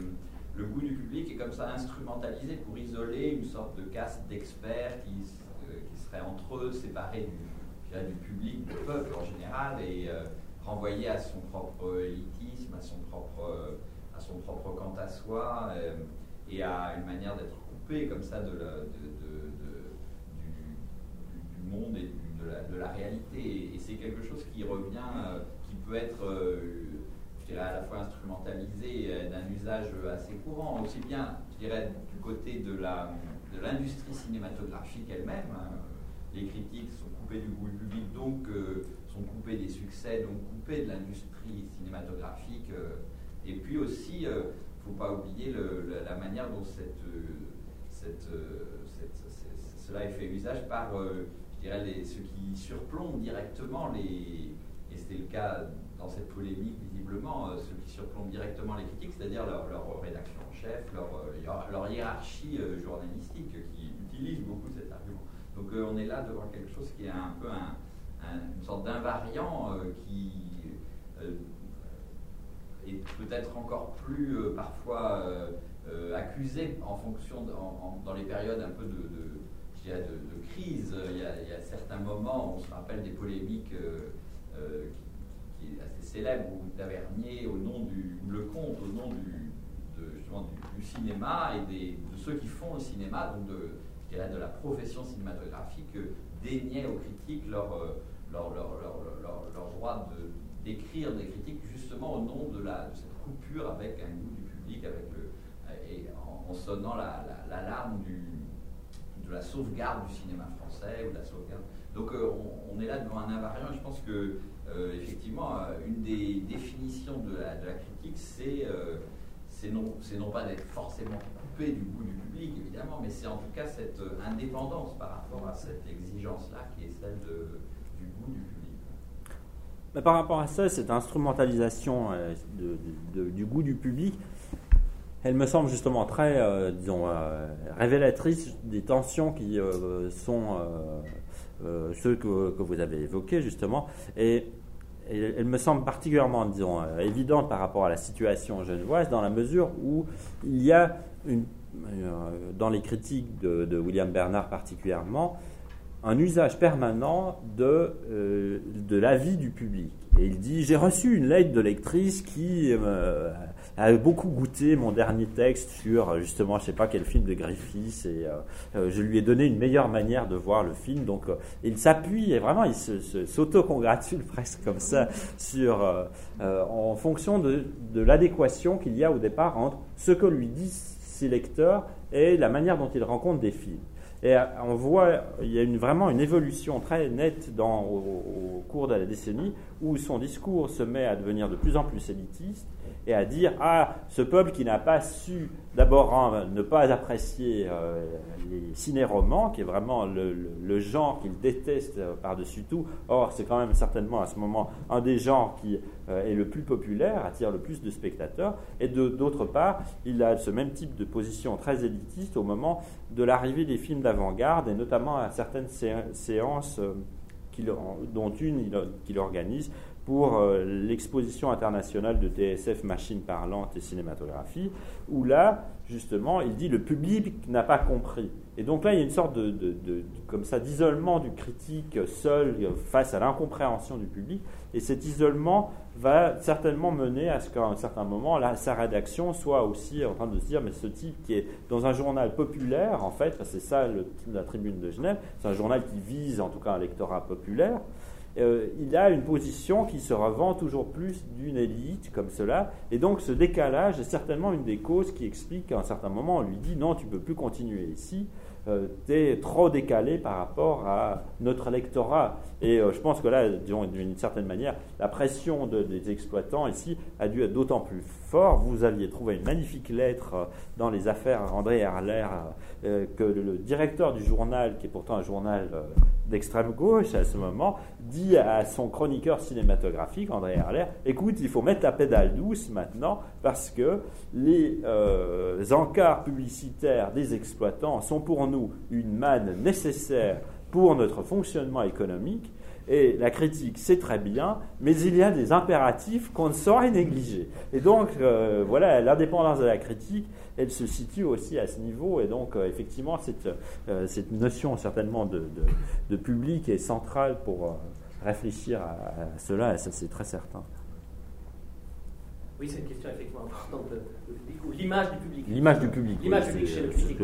le goût du public est comme ça instrumentalisé pour isoler une sorte de caste d'experts qui, euh, qui serait entre eux séparés du, du, public, du peuple en général, et euh, renvoyé à son propre élitisme, à son propre, euh, à son propre quant à soi, et à une manière d'être coupé comme ça de, monde et de, la, réalité. Et, c'est quelque chose qui revient, qui peut être à la fois instrumentalisé euh, d'un usage assez courant, aussi bien, je dirais, du côté de l'industrie cinématographique elle-même. Hein. Les critiques sont coupées du goût public, donc euh, sont coupées des succès, donc coupées de l'industrie cinématographique. Euh. et puis aussi, il ne faut pas oublier la manière dont cette, cela est fait usage par, dirais, les, ceux qui surplombent directement les, et c'était le cas dans cette polémique visiblement, ceux qui surplombent directement les critiques, c'est-à-dire leur, rédaction en chef, leur, leur hiérarchie journalistique qui utilise beaucoup cet argument. Donc on est là devant quelque chose qui est un peu un, une sorte d'invariant qui est peut-être encore plus euh, parfois euh, euh, accusé en fonction dans les périodes un peu de, de, crise. Il y, a, certains moments, on se rappelle des polémiques qui, qui, assez célèbres où Tavernier, au nom du le compte, au nom du, du, cinéma et de ceux qui font le cinéma, donc de, de la profession cinématographique, déniait aux critiques leur, leur, leur, leur, droit de d'écrire des critiques justement au nom de, la, cette coupure avec un goût du public, avec le, et en, sonnant l'alarme la, de la sauvegarde du cinéma français ou de la sauvegarde. Donc euh, on, est là devant un invariant je pense que euh, effectivement euh, une des définitions de la, critique c'est c'est non, non pas d'être forcément coupé du goût du public évidemment, mais c'est en tout cas cette indépendance par rapport à cette exigence-là qui est celle du goût du public par rapport à ça, cette instrumentalisation du goût du public, elle me semble justement très, euh, disons, euh, révélatrice des tensions qui sont ceux que, vous avez évoqués justement. Et, elle me semble particulièrement, disons, évidente par rapport à la situation genevoise dans la mesure où il y a une, dans les critiques de, William Bernard particulièrement, un usage permanent de, euh, de l'avis du public. Et il dit J'ai reçu une lettre de lectrice qui euh, a beaucoup goûté mon dernier texte sur justement, je ne sais pas quel film de Griffiths, et euh, je lui ai donné une meilleure manière de voir le film. Donc il s'appuie et vraiment il s'auto-congratule presque comme ça sur, en fonction de, de l'adéquation qu'il y a au départ entre ce que lui disent ses lecteurs et la manière dont il rencontre des films. Et euh, on voit, il y a vraiment une évolution très nette dans, au, cours de la décennie où son discours se met à devenir de plus en plus élitiste et à dire Ah, ce peuple qui n'a pas su d'abord ne pas apprécier euh, les ciné-romans, qui est vraiment le, genre qu'il déteste euh, par-dessus tout. Or, c'est quand même certainement à ce moment un des genres qui euh, est le plus populaire, attire le plus de spectateurs. Et d'autre part, il a ce même type de position très élitiste au moment de l'arrivée des films d'avant-garde, et notamment à certaines séances dont une qu'il organise pour euh, l'exposition internationale de TSF Machines parlantes et cinématographie, où là, justement, il dit le public n'a pas compris. Et donc là, il y a une sorte de, comme ça d'isolement du critique seul face à l'incompréhension du public, et cet isolement va certainement mener à ce qu'à un certain moment, là, sa rédaction soit aussi en train de se dire, mais ce type qui est dans un journal populaire, en fait, c'est ça la tribune de Genève, c'est un journal qui vise en tout cas un lectorat populaire, euh, il a une position qui se revend toujours plus d'une élite comme cela. Et donc ce décalage est certainement une des causes qui explique qu'à un certain moment on lui dit non, tu ne peux plus continuer ici, euh, tu es trop décalé par rapport à notre électorat. Et euh, je pense que là, d'une certaine manière, la pression des exploitants ici a dû être d'autant plus fort. Vous aviez trouvé une magnifique lettre dans les affaires André Herler que le directeur du journal, qui est pourtant un journal d'extrême gauche à ce moment, dit à son chroniqueur cinématographique, André Herler, écoute, il faut mettre la pédale douce maintenant parce que les euh, encarts publicitaires des exploitants sont pour nous une manne nécessaire pour notre fonctionnement économique. Et la critique, c'est très bien, mais il y a des impératifs qu'on ne saurait négliger. Et donc, euh, voilà, l'indépendance de la critique, elle se situe aussi à ce niveau. Et donc, euh, effectivement, cette, euh, cette, notion certainement de, de, public est centrale pour euh, réfléchir à, cela, et ça, c'est très certain. Oui, c'est une question effectivement importante ou l'image du public. L'image du public. L'image du public chez le public.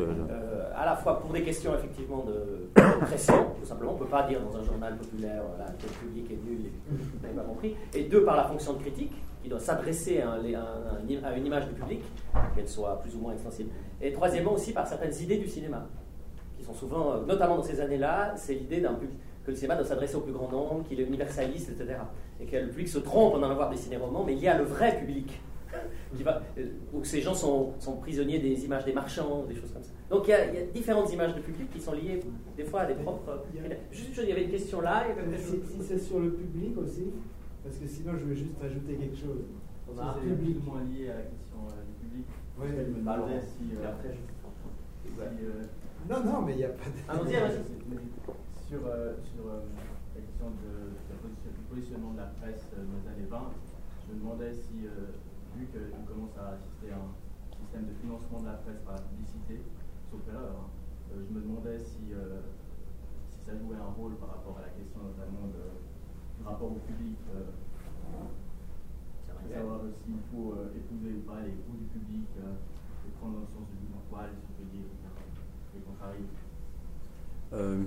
à la fois pour des questions effectivement de pression, tout simplement, on ne peut pas dire dans un journal populaire que le public est nul, vous n'avez pas compris. Et deux, par la fonction de critique, qui doit s'adresser à, une image du public, qu'elle soit plus ou moins extensible. Et troisièmement aussi par certaines idées du cinéma, qui sont souvent, euh, notamment dans ces années-là, c'est l'idée d'un que le cinéma doit s'adresser au plus grand nombre, qu'il est universaliste, etc. Et que le public se trompe en allant voir des ciné-romans, mais il y a le vrai public qui va, euh, où ces gens sont, sont, prisonniers des images des marchands, des choses comme ça. Donc il y, a, il y, a, différentes images de public qui sont liées des fois à des propres. Juste il y avait une question là. si, si c'est sur le public aussi, parce que sinon je veux juste ajouter quelque chose. On a c'est publiquement lié à la question euh, du public. Oui, je me demandais si. Euh, après, je... si euh, non, non, mais il n'y a pas de. Ah, sur, euh, sur la question de, de, du positionnement de la presse dans les années 20, je me demandais si, vu qu'on commence à assister à un système de financement de la presse par la publicité, sauf erreur, hein, je me demandais si, si ça jouait un rôle par rapport à la question notamment de, rapport au public savoir s'il faut euh, épouser ou pas les goûts du public, euh, et prendre dans le sens du mouvement poil, si on peut dire, et contrarier. Euh,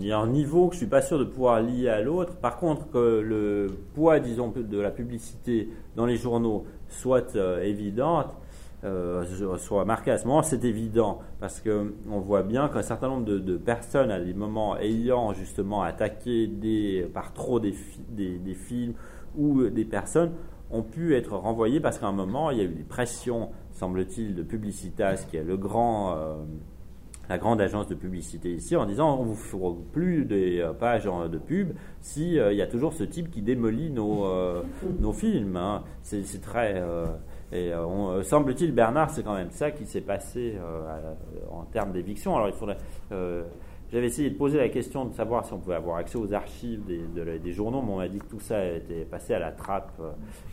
il y a un niveau que je ne suis pas sûr de pouvoir lier à l'autre. Par contre, que le poids, disons, de la publicité dans les journaux soit évidente, euh, soit marqué à ce moment, c'est évident parce que on voit bien qu'un certain nombre de, personnes à des moments ayant justement attaqué des, par trop des, des, films ou des personnes ont pu être renvoyées parce qu'à un moment il y a eu des pressions, semble-t-il, de Publicitas, qui est le grand, euh, la grande agence de publicité ici, en disant on vous fera plus des euh, pages de pub si il y a toujours ce type qui démolit nos, nos films. Hein. C'est très et euh, euh, semble-t-il, Bernard, c'est quand même ça qui s'est passé euh, en termes d'éviction. Alors, il faudrait. j'avais essayé de poser la question de savoir si on pouvait avoir accès aux archives des, des journaux, mais on m'a dit que tout ça était passé à la trappe.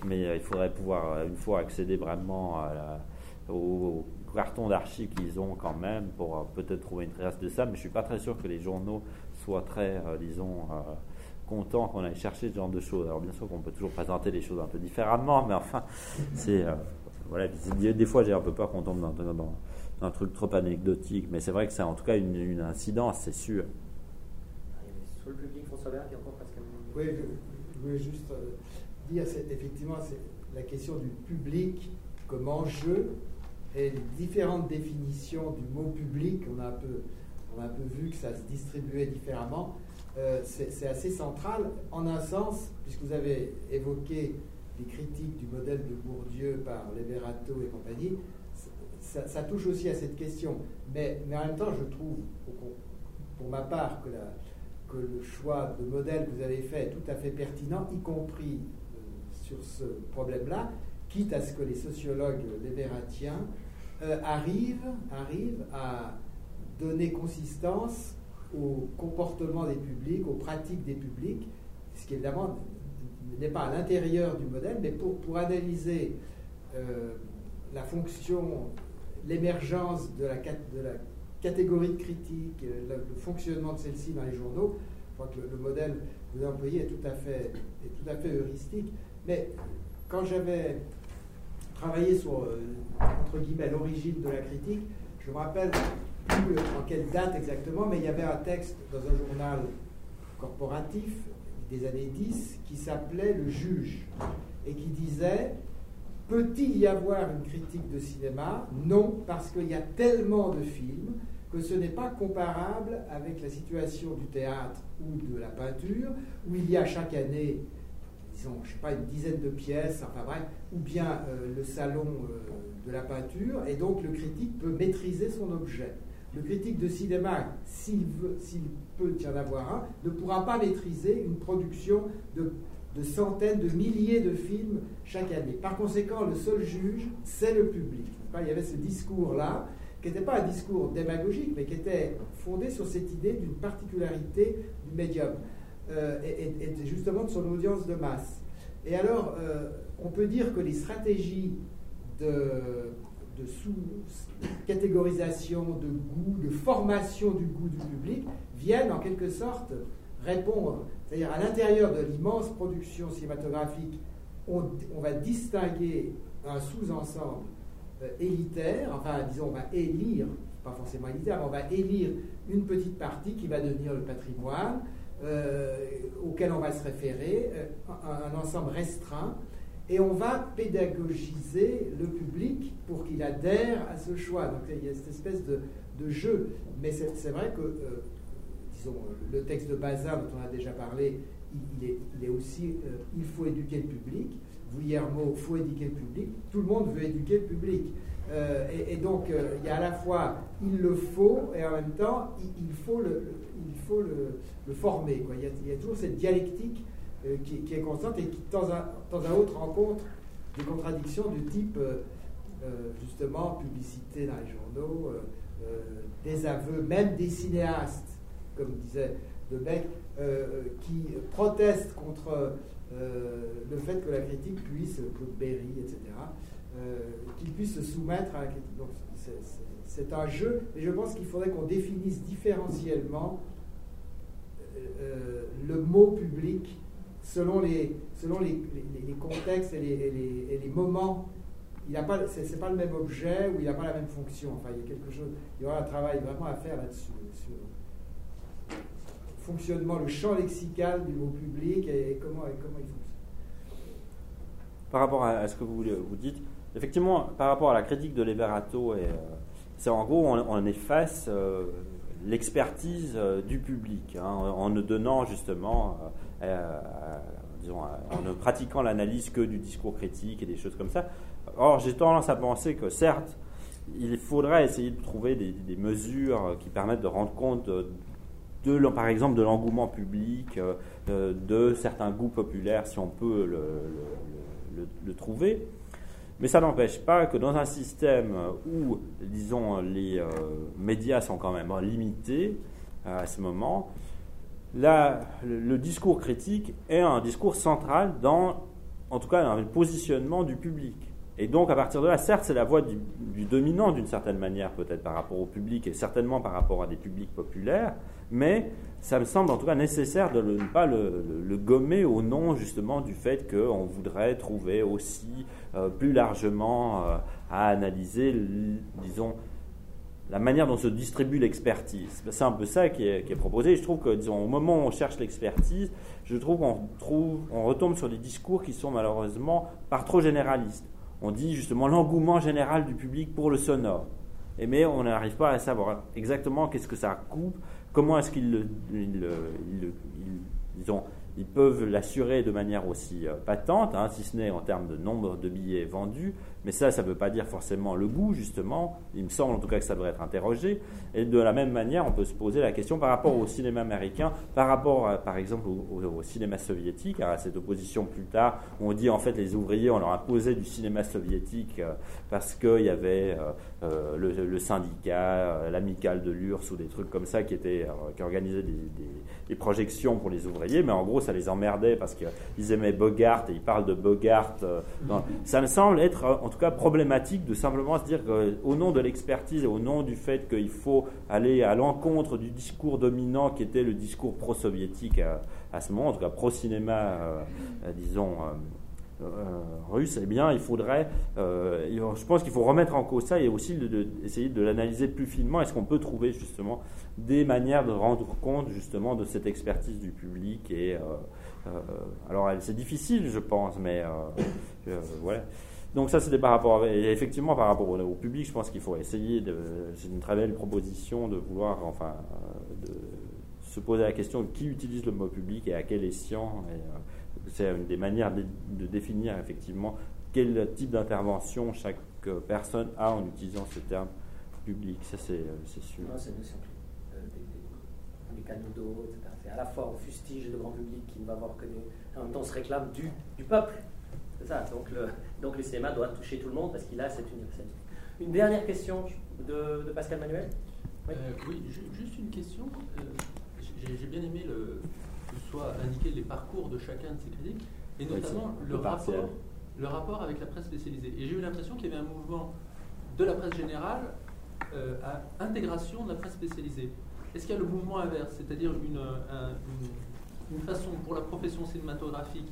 mais il faudrait pouvoir, une fois, accéder vraiment au, carton d'archives qu'ils ont quand même pour peut-être trouver une trace de ça. Mais je ne suis pas très sûr que les journaux soient très, disons, content qu'on aille chercher ce genre de choses. Alors bien sûr qu'on peut toujours présenter les choses un peu différemment, mais enfin, c'est euh, voilà, des fois j'ai un peu peur qu'on tombe dans, dans, un truc trop anecdotique, mais c'est vrai que c'est en tout cas une, une incidence, c'est sûr. Sur le public, François Berg, encore Pascal. Oui, je, voulais juste euh, dire, c'est effectivement, c'est la question du public comme enjeu et les différentes définitions du mot public. On a un peu, on a un peu vu que ça se distribuait différemment. Euh, c'est assez central, en un sens, puisque vous avez évoqué les critiques du modèle de Bourdieu par Liberato et compagnie, ça, touche aussi à cette question. Mais, en même temps, je trouve, pour ma part, que, le choix de modèle que vous avez fait est tout à fait pertinent, y compris euh, sur ce problème-là, quitte à ce que les sociologues libératiens euh, arrivent, arrivent à donner consistance au comportement des publics, aux pratiques des publics, ce qui évidemment n'est pas à l'intérieur du modèle, mais pour, analyser euh, la fonction, l'émergence de la, de catégorie critique, euh, le, fonctionnement de celle-ci dans les journaux, je crois que le, modèle que vous employé est tout à fait, heuristique. Mais quand j'avais travaillé sur, euh, entre guillemets, l'origine de la critique, je me rappelle en quelle date exactement, mais il y avait un texte dans un journal corporatif des années 10 qui s'appelait Le Juge et qui disait Peut-il y avoir une critique de cinéma? Non, parce qu'il y a tellement de films que ce n'est pas comparable avec la situation du théâtre ou de la peinture, où il y a chaque année, disons, je sais pas, une dizaine de pièces, enfin bref, ou bien euh, le salon euh, de la peinture, et donc le critique peut maîtriser son objet le critique de cinéma, s'il peut y en avoir un, ne pourra pas maîtriser une production de, centaines, de milliers de films chaque année. Par conséquent, le seul juge, c'est le public. Il y avait ce discours-là, qui n'était pas un discours démagogique, mais qui était fondé sur cette idée d'une particularité du médium, euh, et, justement de son audience de masse. Et alors, euh, on peut dire que les stratégies de de sous-catégorisation, de goût, de formation du goût du public, viennent en quelque sorte répondre. C'est-à-dire à, l'intérieur de l'immense production cinématographique, on, va distinguer un sous-ensemble euh, élitaire, enfin disons on va élire, pas forcément élitaire, mais on va élire une petite partie qui va devenir le patrimoine, euh, auquel on va se référer, euh, un, un ensemble restreint et on va pédagogiser le public pour qu'il adhère à ce choix. Donc il y a cette espèce de, jeu. Mais c'est vrai que, euh, disons, le texte de Bazin dont on a déjà parlé, il, est, aussi, euh, il faut éduquer le public, vulgairement, faut éduquer le public. Tout le monde veut éduquer le public. Euh, et, donc, il y a à la fois il le faut et en même temps il, faut le, il faut le, former. Quoi. Il, y a, toujours cette dialectique euh, qui, est constante et qui, de temps à, temps autre, rencontre des contradictions du type, justement, publicité dans les journaux, des aveux, même des cinéastes, comme disait Debec, qui protestent contre le fait que la critique puisse, Claude Berry, etc., euh, qu'il puisse se soumettre à la critique. Donc, c'est un jeu, et je pense qu'il faudrait qu'on définisse différentiellement euh, euh, le mot public selon les, selon les, contextes et les, moments. Il n'a pas, c'est, pas le même objet ou il n'a pas la même fonction. Enfin, il y a quelque chose, il y aura un travail vraiment à faire là-dessus, sur le fonctionnement, le champ lexical du mot public et, comment, comment il fonctionne. Par rapport à, ce que vous, vous dites, Effectivement, par rapport à la critique de Liberato, euh, c'est en gros, on, efface euh, l'expertise euh, du public hein, en, ne donnant justement, disons, en ne pratiquant l'analyse que du discours critique et des choses comme ça. Or, j'ai tendance à penser que certes, il faudrait essayer de trouver des, mesures qui permettent de rendre compte de, par exemple, de l'engouement public, de certains goûts populaires, si on peut le trouver. Mais ça n'empêche pas que dans un système où, disons, les euh, médias sont quand même limités euh, à ce moment, le, discours critique est un discours central dans, en tout cas, dans le positionnement du public. Et donc, à partir de là, certes, c'est la voix du, du dominant d'une certaine manière, peut-être par rapport au public et certainement par rapport à des publics populaires, mais ça me semble en tout cas nécessaire de ne pas le, gommer au nom justement du fait qu'on voudrait trouver aussi euh, plus largement euh, à analyser, disons, la manière dont se distribue l'expertise. C'est un peu ça qui est, proposé. Je trouve que, moment où on cherche l'expertise, je trouve qu'on on retombe sur des discours qui sont malheureusement par trop généralistes. On dit justement l'engouement général du public pour le sonore. Mais on n'arrive pas à savoir exactement qu'est-ce que ça coupe, Comment est-ce qu'ils ils peuvent l'assurer de manière aussi euh, patente, hein, si ce n'est en termes de nombre de billets vendus, mais ça, ça ne veut pas dire forcément le goût, justement. Il me semble en tout cas que ça devrait être interrogé. Et de la même manière, on peut se poser la question par rapport au cinéma américain, par rapport, par exemple, au, cinéma soviétique, à cette opposition plus tard, on dit en fait les ouvriers, on leur imposait du cinéma soviétique euh, parce qu'il y avait euh, euh, le, syndicat, l'amicale de l'URSS ou des trucs comme ça qui, étaient, qui organisaient des, projections pour les ouvriers, mais en gros, ça les emmerdait parce qu'ils aimaient Bogart et ils parlent de Bogart. ça me semble être cas problématique de simplement se dire qu'au nom de l'expertise et au nom du fait qu'il faut aller à l'encontre du discours dominant qui était le discours pro-soviétique à, ce moment, en tout cas pro-cinéma, euh, euh, disons, euh, russe, eh bien, il faudrait, je pense qu'il faut remettre en cause ça et aussi de, essayer de l'analyser plus finement. Est-ce qu'on peut trouver justement des manières de rendre compte justement de cette expertise du public et alors c'est difficile, je pense, mais voilà. Donc ça, c'était par rapport, effectivement, par rapport au, public, je pense qu'il faut essayer, de, c'est une très belle proposition de vouloir, enfin, euh, de se poser la question de qui utilise le mot public et à quel escient. Et, euh, c'est une des manières de, définir effectivement quel type d'intervention chaque personne a en utilisant ce terme public. Ça, c'est, euh, c'est sûr. Non, c'est des, canaux d'eau, etc. C'est à la fois on fustige le grand public qui ne va voir que des. En même temps, on se réclame du, du peuple. C'est ça. Donc le, donc le cinéma doit toucher tout le monde parce qu'il a cette universalité. Une dernière question de, Pascal Manuel? Oui, euh, juste une question. Euh, j'ai bien aimé le, que soit indiqué les parcours de chacun de ces critiques, et notamment le, rapport, le rapport avec la presse spécialisée. Et j'ai eu l'impression qu'il y avait un mouvement de la presse générale euh, à intégration de la presse spécialisée. Est-ce qu'il y a le mouvement inverse, c'est-à-dire une, une, façon pour la profession cinématographique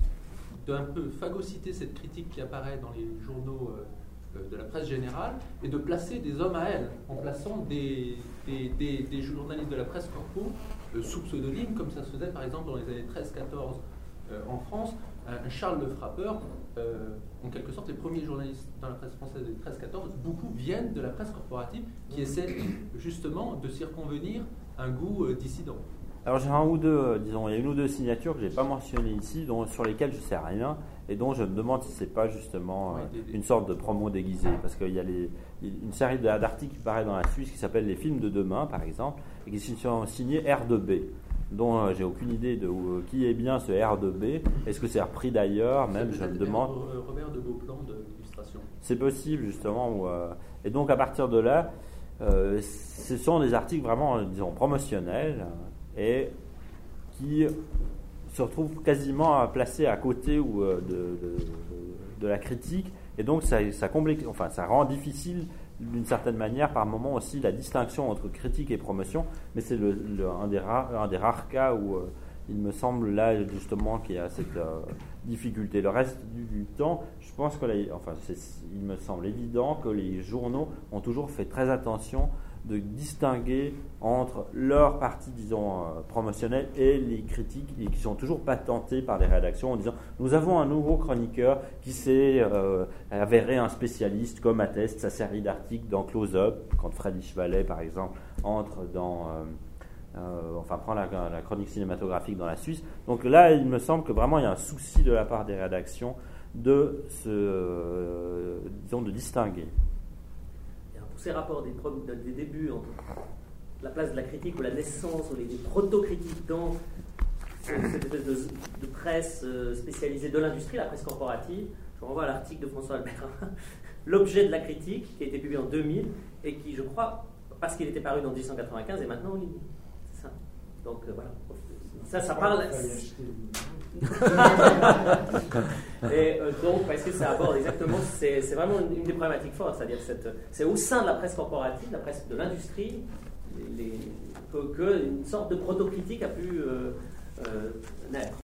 d'un peu phagocyter cette critique qui apparaît dans les journaux euh, euh, de la presse générale et de placer des hommes à elle, en plaçant des, des, journalistes de la presse corpo euh, sous pseudonyme, comme ça se faisait par exemple dans les années 13-14 en France. Charles Le Frappeur, en quelque sorte, les premiers journalistes dans la presse française des 13-14, beaucoup viennent de la presse corporative qui essaie justement de circonvenir un goût dissident. Alors j'ai un ou deux, euh, disons, il y a une ou deux signatures que je n'ai pas mentionnées ici, dont, sur lesquelles je ne sais rien, et dont je me demande si c'est pas justement une sorte de promo déguisée, parce qu'il y a une série d'articles qui paraît dans la Suisse qui s'appelle Les films de demain, par exemple, et qui sont signés R2B dont euh, j'ai aucune idée de qui est bien ce R2B. Est-ce que c'est repris d'ailleurs? Même, je me demande. Robert de Beauplan de l'illustration. C'est possible, justement. et donc, à partir de là, ce sont des articles vraiment, disons, promotionnels et qui se retrouvent quasiment placés à côté ou, euh, de, de, la critique. Et donc, ça, ça, enfin, ça rend difficile d'une certaine manière, par moment aussi, la distinction entre critique et promotion. Mais c'est le, un, des rares, un des rares cas où euh, il me semble là, justement, qu'il y a cette euh, difficulté. Le reste du, temps, je pense que, enfin, il me semble évident que les journaux ont toujours fait très attention de distinguer entre leur partie, disons, euh, promotionnelle et les critiques et qui sont toujours patentés par les rédactions en disant nous avons un nouveau chroniqueur qui s'est euh, avéré un spécialiste, comme atteste sa série d'articles dans Close Up, quand Freddy Chevalet, par exemple, entre dans. Euh, enfin, prend la, la, chronique cinématographique dans la Suisse. Donc là, il me semble que vraiment il y a un souci de la part des rédactions de se, disons, de distinguer ces rapports des, des, débuts entre la place de la critique ou la naissance ou les, proto-critiques dans cette espèce de, presse euh, spécialisée de l'industrie, la presse corporative. Je renvoie à l'article de François Albert, L'objet de la critique, qui a été publié en 2000 et qui, je crois, parce qu'il était paru dans 1895, est maintenant en ligne. C'est ça. Donc euh, voilà. Ça, ça parle. et euh, donc, parce que ça aborde exactement, c'est vraiment une, des problématiques fortes, c'est-à-dire c'est au sein de la presse corporative, la presse de l'industrie, qu'une sorte de proto-critique a pu euh, euh, naître.